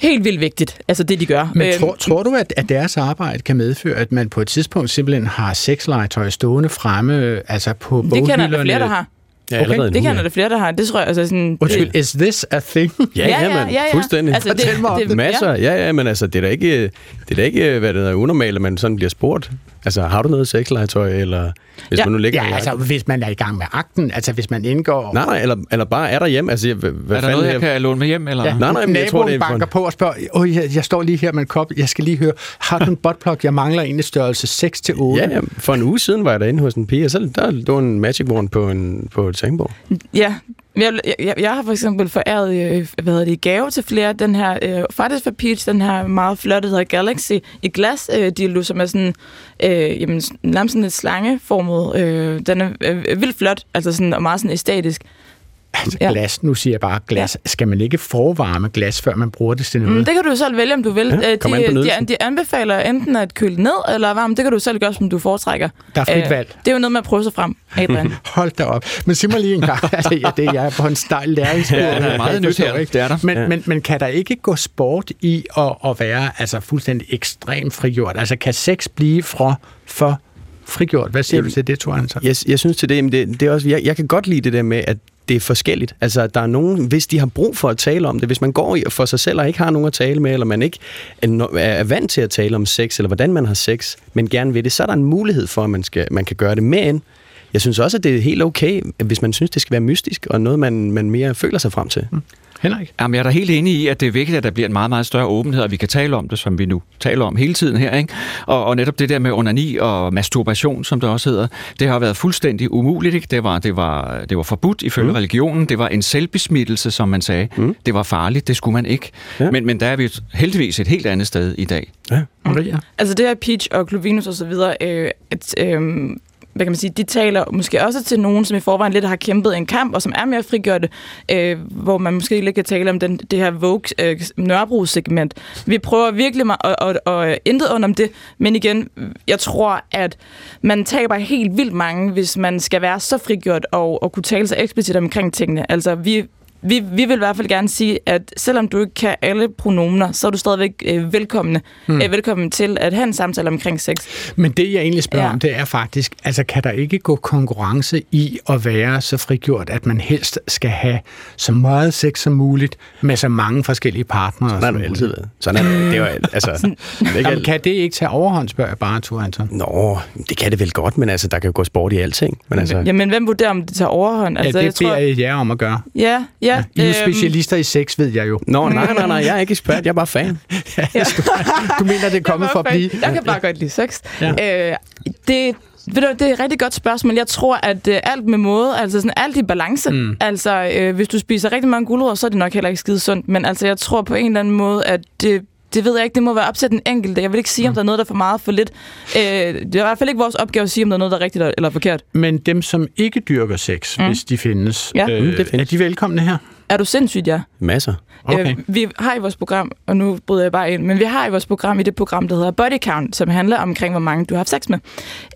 [SPEAKER 4] helt vildt vigtigt, altså det de gør.
[SPEAKER 3] Men
[SPEAKER 4] Øh,
[SPEAKER 3] tror, tror du, at, at deres arbejde kan medføre, at man på et tidspunkt simpelthen har sexlegetøj stående fremme, altså på
[SPEAKER 4] det kender der
[SPEAKER 3] boghylderne?
[SPEAKER 4] flere, der har.
[SPEAKER 3] Ja, allerede
[SPEAKER 4] det
[SPEAKER 3] nu,
[SPEAKER 4] kender
[SPEAKER 3] ja.
[SPEAKER 4] der flere, der har. Det tror jeg, altså sådan...
[SPEAKER 3] Undskyld,
[SPEAKER 4] det,
[SPEAKER 3] is this a thing?
[SPEAKER 5] Ja, ja, ja, ja, fuldstændig.
[SPEAKER 4] Altså, det-
[SPEAKER 5] Fortæl mig om
[SPEAKER 4] det-
[SPEAKER 5] det. Masser. Ja, ja, men altså, det er da ikke, det er da ikke hvad det hedder, unormalt, at man sådan bliver spurgt. Altså, har du noget sexlegetøj, eller hvis
[SPEAKER 3] ja,
[SPEAKER 5] man nu ligger
[SPEAKER 3] ja, altså hvis man er i gang med akten, altså hvis man indgår...
[SPEAKER 5] Nej, nej, eller, eller bare er der hjem. Altså, hvad,
[SPEAKER 1] Er der
[SPEAKER 5] fanden
[SPEAKER 1] noget, jeg kan låne med hjem? Eller?
[SPEAKER 3] Ja,
[SPEAKER 5] Nej, nej, men jeg tror, det er
[SPEAKER 3] banker på og spørger, oh, jeg, jeg står lige her med en kop, jeg skal lige høre, har du en buttplug? Jeg mangler en i størrelse 6 til 8.
[SPEAKER 5] Ja, ja, for en uge siden var jeg derinde hos en pige, og så der lå en magic wand på, en, på et sengebord.
[SPEAKER 4] Ja, jeg, jeg, jeg har for eksempel foræret øh, hvad hedder det, i gave til flere den her, øh, faktisk for Peach, den her meget flotte, der hedder Galaxy i glas øh, dildo, som er sådan, øh, jamen, nærmest sådan lidt slangeformet. Øh, den er øh, vildt flot, altså sådan, og meget sådan æstetisk.
[SPEAKER 3] Altså glas, nu siger jeg bare glas. Skal man ikke forvarme glas, før man bruger det til noget?
[SPEAKER 4] Mm, det kan du selv vælge, om du vil.
[SPEAKER 3] Ja,
[SPEAKER 4] Øh, de, de, de anbefaler enten at køle ned eller varme. Det kan du selv gøre, som du foretrækker.
[SPEAKER 3] Der er frit valg.
[SPEAKER 4] Det er jo noget med at prøve sig frem, Adrian.
[SPEAKER 3] Hold da op. Men sig mig lige en gang, altså, ja, det, jeg er på en stejl læringskurve.
[SPEAKER 1] Ja, der er meget nyt her.
[SPEAKER 3] ikke.
[SPEAKER 1] Det er der.
[SPEAKER 3] Men,
[SPEAKER 1] Ja.
[SPEAKER 3] men, men kan der ikke gå sport i at, at være altså, fuldstændig ekstremt frigjort? Altså kan sex blive for, for frigjort? Hvad siger du til det, Thor Hansen?
[SPEAKER 5] Jeg, jeg synes til det, men det, det er også, jeg, jeg kan godt lide det der med, at det er forskelligt. Altså, der er nogen, hvis de har brug for at tale om det, hvis man går i- for sig selv og ikke har nogen at tale med, eller man ikke er, vant til at tale om sex, eller hvordan man har sex, men gerne vil det, så er der en mulighed for, at man, skal, man kan gøre det. Men jeg synes også, at det er helt okay, hvis man synes, det skal være mystisk, og noget, man, man mere føler sig frem til. Mm.
[SPEAKER 3] Henrik?
[SPEAKER 1] Jamen, jeg er da helt enig i, at det er vigtigt, at der bliver en meget, meget større åbenhed, og vi kan tale om det, som vi nu taler om hele tiden her. Ikke? Og, og netop det der med onani og masturbation, som det også hedder, det har været fuldstændig umuligt. Ikke? Det, var, det, var, det var forbudt ifølge mm. religionen. Det var en selvbesmittelse, som man sagde. Mm. Det var farligt, det skulle man ikke. Ja. Men, men der er vi heldigvis et helt andet sted i dag.
[SPEAKER 5] Ja.
[SPEAKER 3] Maria?
[SPEAKER 4] Altså det her Peach og Clovinus og så videre, øh, at, øh, hvad kan man sige, de taler måske også til nogen, som i forvejen lidt har kæmpet en kamp, og som er mere frigjorte, øh, hvor man måske lidt kan tale om den, det her Vogue øh, Nørrebro-segment. Vi prøver virkelig at, at, at, at intet under om det, men igen, jeg tror, at man taber helt vildt mange, hvis man skal være så frigjort og, og kunne tale så eksplicit omkring tingene. Altså, vi vi, vi vil i hvert fald gerne sige, at selvom du ikke kan alle pronomener, så er du stadigvæk øh, velkommen,
[SPEAKER 3] Hmm.
[SPEAKER 4] hmm. øh, velkommen til at have en samtale omkring sex.
[SPEAKER 3] Men det, jeg egentlig spørger ja. Om, det er faktisk, altså kan der ikke gå konkurrence i at være så frigjort, at man helst skal have så meget sex som muligt med så mange forskellige partnere?
[SPEAKER 5] Sådan har det altid været. Sådan er det. Det er jo, altså, det ikke
[SPEAKER 3] Jamen, kan det ikke tage overhånd, spørger jeg bare, Thor Anton?
[SPEAKER 5] Nå, det kan det vel godt, men altså, der kan jo gå sport i alting. Men altså,
[SPEAKER 4] Jamen, hvem vurderer, om det tager overhånd?
[SPEAKER 3] Altså, ja, det
[SPEAKER 4] jeg
[SPEAKER 3] beder
[SPEAKER 4] tror,
[SPEAKER 3] jeg jer om at gøre.
[SPEAKER 4] Ja, ja.
[SPEAKER 3] I er jo
[SPEAKER 4] øhm,
[SPEAKER 3] specialister i sex, ved jeg jo.
[SPEAKER 5] Nå, nej, nej, nej, jeg er ikke ekspert, jeg er bare fan.
[SPEAKER 3] Du mener, det er kommet for at blive?
[SPEAKER 4] Jeg kan bare godt lide sex.
[SPEAKER 3] Ja.
[SPEAKER 4] Ja. Øh, det, ved du, det er et rigtig godt spørgsmål. Jeg tror, at øh, alt med måde, altså sådan alt i balance.
[SPEAKER 3] Mm.
[SPEAKER 4] Mm. Altså, øh, hvis du spiser rigtig mange gulerødder, så er det nok heller ikke skide sundt. Men altså, jeg tror på en eller anden måde, at det, det ved jeg ikke, det må være op til den enkelte. Jeg vil ikke sige, om der er noget, der er for meget for lidt. Øh, det er i hvert fald ikke vores opgave at sige, om der er noget, der er rigtigt eller forkert.
[SPEAKER 3] Men dem, som ikke dyrker sex, mm. hvis de findes,
[SPEAKER 4] Ja.
[SPEAKER 3] øh,
[SPEAKER 4] Mm, det
[SPEAKER 3] er de velkomne her?
[SPEAKER 4] Er du sindssygt, ja?
[SPEAKER 5] Masser.
[SPEAKER 3] Okay.
[SPEAKER 4] Øh, vi har i vores program, og nu bryder jeg bare ind, men vi har i vores program i det program, der hedder Body Count, som handler omkring, hvor mange du har haft sex med.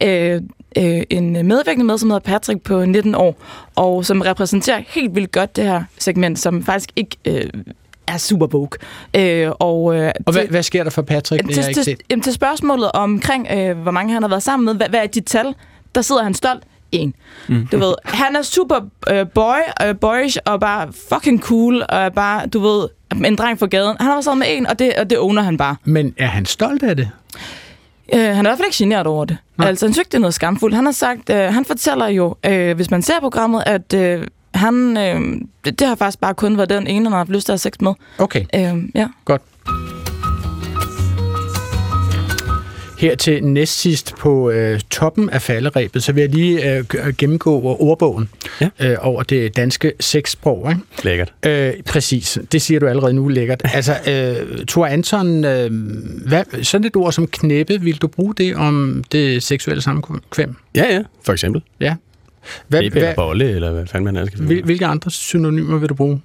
[SPEAKER 4] Øh, øh, en medvirkende med, som hedder Patrick på 19 år, og som repræsenterer helt vildt godt det her segment, som faktisk ikke øh, er super woke. Øh, og øh,
[SPEAKER 3] Og hvad, hvad sker der for Patrick? Det har jeg
[SPEAKER 4] til,
[SPEAKER 3] ikke
[SPEAKER 4] til,
[SPEAKER 3] set.
[SPEAKER 4] til spørgsmålet omkring, øh, hvor mange han har været sammen med, hvad, hvad er dit tal? Der sidder han stolt. En.
[SPEAKER 3] Mm.
[SPEAKER 4] Du ved, han er super øh, boy, øh, boyish og bare fucking cool, og er bare, du ved, en dreng fra gaden. Han har været sammen med en, og det, og det owner han bare.
[SPEAKER 3] Men er han stolt af det?
[SPEAKER 4] Øh, han er i hvert fald ikke generet over det. Nej. Altså, han synes det er noget skamfuldt. Han har sagt, øh, han fortæller jo, øh, hvis man ser programmet, at øh, han, øh, det, det har faktisk bare kun været den ene, han har haft lyst til at have sex med.
[SPEAKER 3] Okay.
[SPEAKER 4] Øh, ja.
[SPEAKER 3] Godt. Her til næstsidst på øh, toppen af falderæbet, så vil jeg lige øh, g- gennemgå ordbogen ja. øh, over det danske sexsprog. Ikke?
[SPEAKER 5] Lækkert.
[SPEAKER 3] Øh, præcis, det siger du allerede nu lækkert. Altså, øh, Thor Anton, øh, hvad, sådan et ord som knæppe, vil du bruge det om det seksuelle samkvem?
[SPEAKER 5] Ja, ja, for eksempel.
[SPEAKER 3] Ja.
[SPEAKER 5] Hvad, Knæppe eller bolle, eller hvad fanden man ellers skal
[SPEAKER 3] Hvil, hvilke andre synonymer vil du bruge,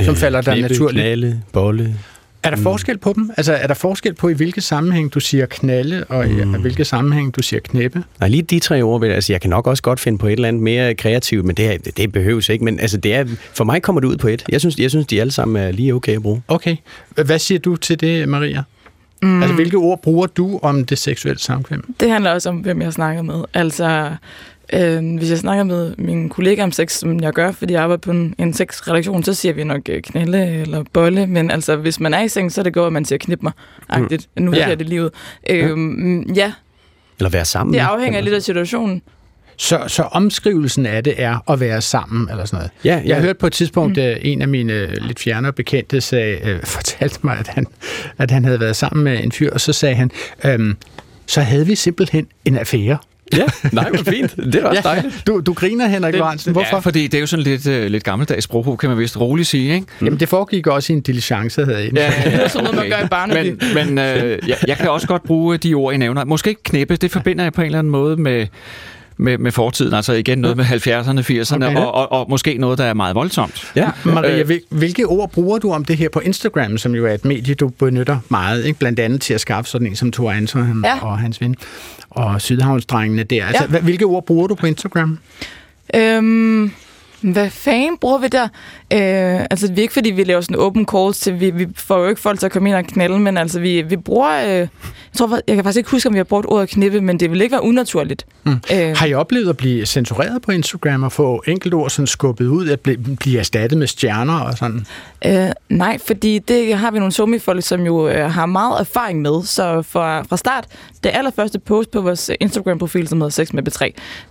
[SPEAKER 3] som
[SPEAKER 5] Øh,
[SPEAKER 3] falder dig
[SPEAKER 5] knæppe,
[SPEAKER 3] naturligt?
[SPEAKER 5] Knalle, bolle.
[SPEAKER 3] Er der forskel på dem? Altså, er der forskel på, i hvilke sammenhæng du siger knalde, og i
[SPEAKER 5] Mm.
[SPEAKER 3] hvilke sammenhæng du siger knæppe?
[SPEAKER 5] Nej, lige de tre ord, vil jeg- altså jeg kan nok også godt finde på et eller andet mere kreativt, men det, er- det, det behøves ikke. Men altså, det er, for mig kommer det ud på et. Jeg synes, jeg synes, de alle sammen er lige okay at bruge.
[SPEAKER 3] Okay. Hvad siger du til det, Maria?
[SPEAKER 4] Mm.
[SPEAKER 3] Mm. Altså, hvilke ord bruger du om det seksuelle samkvem?
[SPEAKER 4] Det handler også om, hvem jeg snakker med. Altså, øh, hvis jeg snakker med min kollega om sex, som jeg gør, fordi jeg arbejder på en, en sexredaktion, så siger vi nok øh, knælde eller bolle. Men altså, hvis man er i seng, så er det godt, at man siger knip mig. Agtigt. Nu
[SPEAKER 3] Ja.
[SPEAKER 4] det lige ud. Øh, ja,
[SPEAKER 5] Eller være sammen.
[SPEAKER 4] det afhænger lidt af situationen.
[SPEAKER 3] Så, så omskrivelsen af det er at være sammen, eller sådan noget.
[SPEAKER 5] Ja,
[SPEAKER 3] Jeg
[SPEAKER 5] ja.
[SPEAKER 3] hørte på et tidspunkt, mm. en af mine øh, lidt fjernere bekendte sagde, øh, fortalte mig, at han, at han havde været sammen med en fyr, og så sagde han, øhm, så havde vi simpelthen en affære.
[SPEAKER 5] Ja, nej, hvor fint. Det er også dejligt.
[SPEAKER 3] Du, du griner, Henrik Lorentzen. Hvorfor?
[SPEAKER 1] Ja, fordi det er jo sådan lidt, uh, lidt gammeldags sprogbrug, kan man vist roligt sige, ikke?
[SPEAKER 3] Jamen, det foregik også i en diligence, havde jeg
[SPEAKER 1] Ja,
[SPEAKER 4] Det er sådan noget, man gør i Barnaby.
[SPEAKER 1] Men, men øh, jeg, jeg kan også godt bruge de ord, I nævner. Måske ikke knæppe, det forbinder jeg på en eller anden måde med, med, med fortiden. Altså igen noget med 70'erne, 80'erne,
[SPEAKER 3] Okay.
[SPEAKER 1] og, og, og måske noget, der er meget voldsomt.
[SPEAKER 3] Ja, Maria,
[SPEAKER 1] Øh,
[SPEAKER 3] hvil- hvilke ord bruger du om det her på Instagram, som jo er et medie, du benytter meget, ikke? blandt andet til at skaffe sådan en som Thor Anton
[SPEAKER 4] Ja.
[SPEAKER 3] og hans ven, og Sydhavnsdrengene der. Altså,
[SPEAKER 4] Ja.
[SPEAKER 3] hvilke ord bruger du på Instagram?
[SPEAKER 4] Øhm, hvad fanden bruger vi der? Øh, altså, vi er ikke, fordi vi laver sådan open calls til, vi, vi får jo ikke folk til at komme ind og knalde, men altså, vi, vi bruger, øh, jeg tror, jeg kan faktisk ikke huske, om vi har brugt ordet knippe, men det vil ikke være unaturligt.
[SPEAKER 3] Mm.
[SPEAKER 4] Øh,
[SPEAKER 3] Har I oplevet at blive censureret på Instagram og få enkeltord sådan skubbet ud, at blive, blive erstattet med stjerner og sådan?
[SPEAKER 4] Øh, nej, fordi det har vi nogle somi-folk, som jo øh, har meget erfaring med. Så fra, fra start, det allerførste post på vores Instagram-profil, som hedder Sex med B3,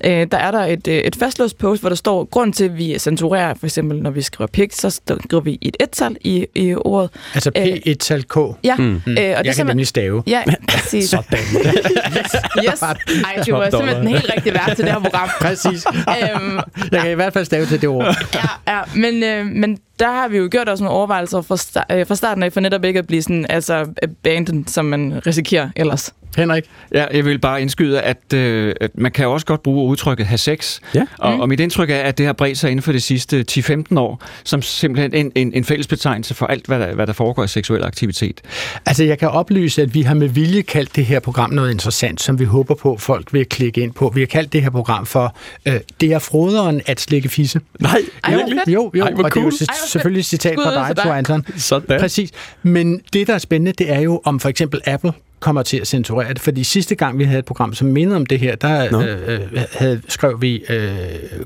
[SPEAKER 4] øh, der er der et, øh, et fastlåst post, hvor der står, grund til, vi censurerer, for eksempel når vi skriver pik, så skriver vi et et-tal i, i ordet.
[SPEAKER 3] Altså
[SPEAKER 4] Øh,
[SPEAKER 3] P1-tal K?
[SPEAKER 4] Ja,
[SPEAKER 3] Mm.
[SPEAKER 4] øh, og det er
[SPEAKER 3] jeg kan nemlig stave.
[SPEAKER 4] Ja, præcis.
[SPEAKER 3] Sådan.
[SPEAKER 4] yes, yes. Ej, det var simpelthen den helt rigtige vært til det her program.
[SPEAKER 3] Præcis.
[SPEAKER 4] øhm,
[SPEAKER 3] Jeg kan i hvert fald stave til det ord.
[SPEAKER 4] ja, ja, men, øh, men der har vi jo gjort også nogle overvejelser fra, sta- øh, fra starten af, for netop ikke at blive sådan, altså abandoned, som man risikerer ellers.
[SPEAKER 3] Henrik?
[SPEAKER 1] Ja, jeg vil bare indskyde, at, øh, at man kan også godt bruge udtrykket have sex.
[SPEAKER 5] Ja.
[SPEAKER 1] Og,
[SPEAKER 4] Mm.
[SPEAKER 1] og mit indtryk er, at det har bredt sig inden for de sidste 10-15 år, som simpelthen en, en, en fælles betegnelse for alt, hvad der, hvad der foregår i seksuel aktivitet.
[SPEAKER 3] Altså, jeg kan oplyse, at vi har med vilje kaldt det her program noget interessant, som vi håber på, folk vil klikke ind på. Vi har kaldt det her program for øh, Det er froderen at slikke fisse.
[SPEAKER 5] Nej,
[SPEAKER 4] Ej, fedt.
[SPEAKER 3] Jo, jo,
[SPEAKER 5] Ej, hvor
[SPEAKER 3] og det er jo selvfølgelig et citat
[SPEAKER 4] Skud
[SPEAKER 3] fra dig. Thor Anton.
[SPEAKER 5] Sådan.
[SPEAKER 3] Præcis. Men det, der er spændende, det er jo, om for eksempel Apple kommer til at censurere det. Fordi sidste gang, vi havde et program, som mindede om det her, der
[SPEAKER 5] Nå.
[SPEAKER 3] øh, øh, havde, skrev vi øh,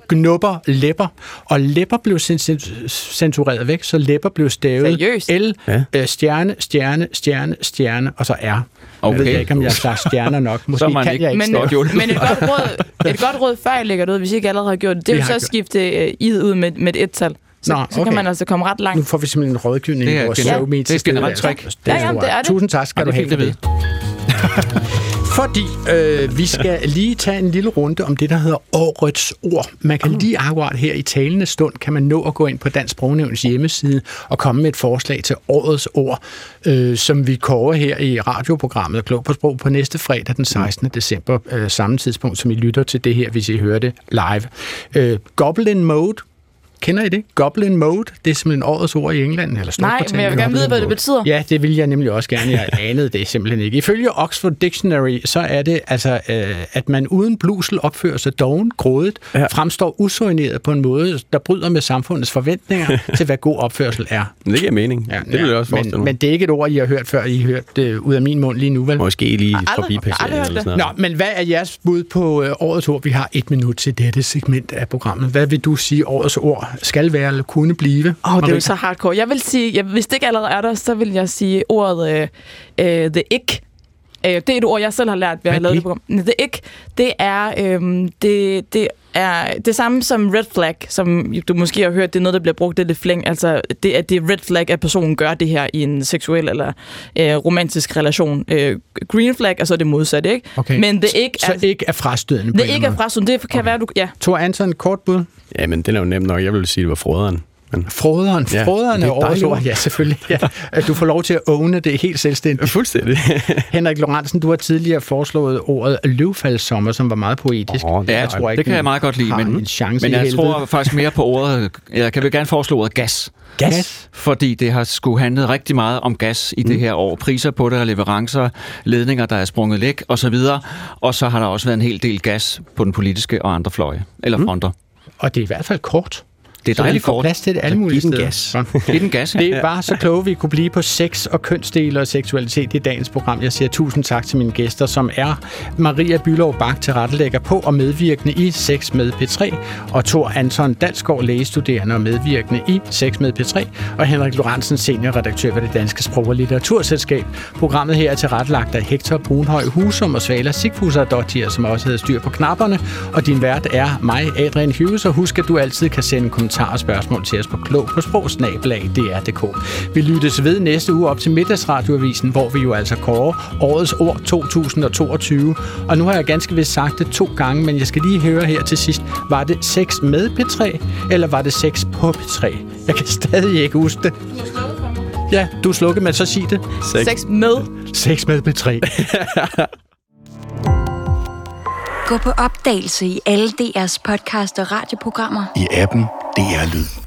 [SPEAKER 3] gnubber, læpper. Og læpper blev cen- cen- censureret væk, så læpper blev stavet
[SPEAKER 4] Seriøst?
[SPEAKER 3] L,
[SPEAKER 5] Ja.
[SPEAKER 3] øh, stjerne, stjerne, stjerne, stjerne, og så R.
[SPEAKER 1] Okay.
[SPEAKER 3] Jeg ved ikke, om jeg har stjerner nok. Måske
[SPEAKER 1] Så man
[SPEAKER 3] kan
[SPEAKER 1] ikke-
[SPEAKER 3] jeg ikke
[SPEAKER 1] Men-.
[SPEAKER 4] Men et godt råd, et godt råd før I lægger det ud, hvis I ikke allerede har gjort det, det er jo så at skifte uh, id ud med, med et et-tal. Så,
[SPEAKER 3] Nå,
[SPEAKER 4] så kan
[SPEAKER 3] okay.
[SPEAKER 4] man altså komme ret
[SPEAKER 3] Nu
[SPEAKER 4] langt.
[SPEAKER 3] får vi simpelthen en rådgivning
[SPEAKER 1] Det
[SPEAKER 3] i
[SPEAKER 1] er
[SPEAKER 3] vores show
[SPEAKER 1] generelt- det er et generelt trick.
[SPEAKER 4] Ja, ja, det er det.
[SPEAKER 3] Tusind tak skal du have for det. Fordi øh, vi skal lige tage en lille runde om det, der hedder årets ord. Man kan lige akkurat her i talende stund, kan man nå at gå ind på Dansk Sprognævns hjemmeside og komme med et forslag til årets ord, øh, som vi kårer her i radioprogrammet Klog på Sprog på næste fredag den 16. december, øh, samme tidspunkt, som I lytter til det her, hvis I hører det live. Øh, Goblin Mode, Kender I det? Goblin Mode, det er simpelthen årets ord i England. Eller
[SPEAKER 4] Nej, men jeg vil gerne vide, hvad det betyder.
[SPEAKER 3] Ja, det vil jeg nemlig også gerne. Jeg anede det simpelthen ikke. Ifølge Oxford Dictionary, så er det altså, øh, at man uden blusel opfører sig doven, grådet, ja. fremstår usorineret på en måde, der bryder med samfundets forventninger til, hvad god opførsel er.
[SPEAKER 5] Det giver mening. Ja, det vil jeg også forestille
[SPEAKER 3] men,
[SPEAKER 5] mig.
[SPEAKER 3] men det er ikke et ord, I har hørt før. I har hørt det ud af min mund lige nu, vel?
[SPEAKER 5] Måske lige
[SPEAKER 4] aldrig-
[SPEAKER 5] forbi
[SPEAKER 4] aldrig hørt
[SPEAKER 5] eller sådan
[SPEAKER 3] Nå,
[SPEAKER 5] noget.
[SPEAKER 3] men hvad er jeres bud på øh, årets ord? Vi har et minut til dette segment af programmet. Hvad vil du sige årets ord, skal være eller kunne blive?
[SPEAKER 4] Åh, oh, det er jo så hardcore. Jeg vil sige, jeg, hvis det ikke allerede er der, så vil jeg sige ordet øh, øh, the ick. Øh, det er et ord, jeg selv har lært ved at have lavet det program. The ick, det er, øh, det, det er det samme som red flag, som du måske har hørt, det er noget, der bliver brugt, det er lidt flæng. Altså, det er det red flag, at personen gør det her i en seksuel eller øh, romantisk relation. Øh, green flag, og så er det modsatte, ikke?
[SPEAKER 3] Okay.
[SPEAKER 4] Men det ikke
[SPEAKER 3] Så ikke er frastødende på
[SPEAKER 4] det ikke er frastødende. Det kan okay. være, du... Ja.
[SPEAKER 3] Tor Anton, kort bud.
[SPEAKER 5] Ja, men den er jo nem nok. Jeg vil sige, det var froderen. Men...
[SPEAKER 3] Froderen.
[SPEAKER 5] Ja,
[SPEAKER 3] Froderen
[SPEAKER 5] det
[SPEAKER 3] er
[SPEAKER 5] er et dejligt
[SPEAKER 3] overlord.
[SPEAKER 5] ord.
[SPEAKER 3] Ja, selvfølgelig. Ja. Du får lov til at åne det helt selvstændigt.
[SPEAKER 5] Fuldstændig.
[SPEAKER 3] Henrik Lorentzen, du har tidligere foreslået ordet løvfaldssommer, som var meget poetisk.
[SPEAKER 1] Oh, ja,
[SPEAKER 3] tror
[SPEAKER 1] det kan jeg meget godt lide, men,
[SPEAKER 3] en chance
[SPEAKER 1] men jeg
[SPEAKER 3] helvede.
[SPEAKER 1] tror faktisk mere på ordet, jeg kan vel gerne foreslå ordet gas.
[SPEAKER 3] Gas?
[SPEAKER 1] Fordi det har skulle handlet rigtig meget om gas i mm. det her år. Priser på det, leverancer, ledninger, der er sprunget læk osv. Og så har der også været en hel del gas på den politiske og andre fløje, eller fronter.
[SPEAKER 3] Og det er i hvert fald kort.
[SPEAKER 1] Det er
[SPEAKER 3] Så
[SPEAKER 1] dejligt kort.
[SPEAKER 3] plads til det alle
[SPEAKER 1] Så
[SPEAKER 3] mulige steder.
[SPEAKER 1] gas. Giv den gas.
[SPEAKER 3] Det var så kloge, vi kunne blive på sex og kønsdele og seksualitet i dagens program. Jeg siger tusind tak til mine gæster, som er Maria Bylov Bak til rettelægger på og medvirkende i Sex med P3, og Tor Anton Dalsgaard, lægestuderende og medvirkende i Sex med P3, og Henrik Lorentzen, seniorredaktør ved det Danske Sprog- og Litteraturselskab. Programmet her er tilrettelagt af Hector Brunhøj Husum og Svala Sigfuser som også havde styr på knapperne, og din vært er mig, Adrian Hughes, og husk, at du altid kan sende kommentarer og spørgsmål til os på klog på sprogsnabelag.dr.dk. Vi lyttes ved næste uge op til middagsradioavisen, hvor vi jo altså kårer årets ord 2022. Og nu har jeg ganske vist sagt det to gange, men jeg skal lige høre her til sidst. Var det sex med P3, eller var det sex på P3? Jeg kan stadig ikke huske det. Ja, du er slukket, men så sig det.
[SPEAKER 4] Sex med.
[SPEAKER 3] Sex med P3.
[SPEAKER 18] Gå på opdagelse i alle DR's podcast og radioprogrammer.
[SPEAKER 19] I appen DR Lyd.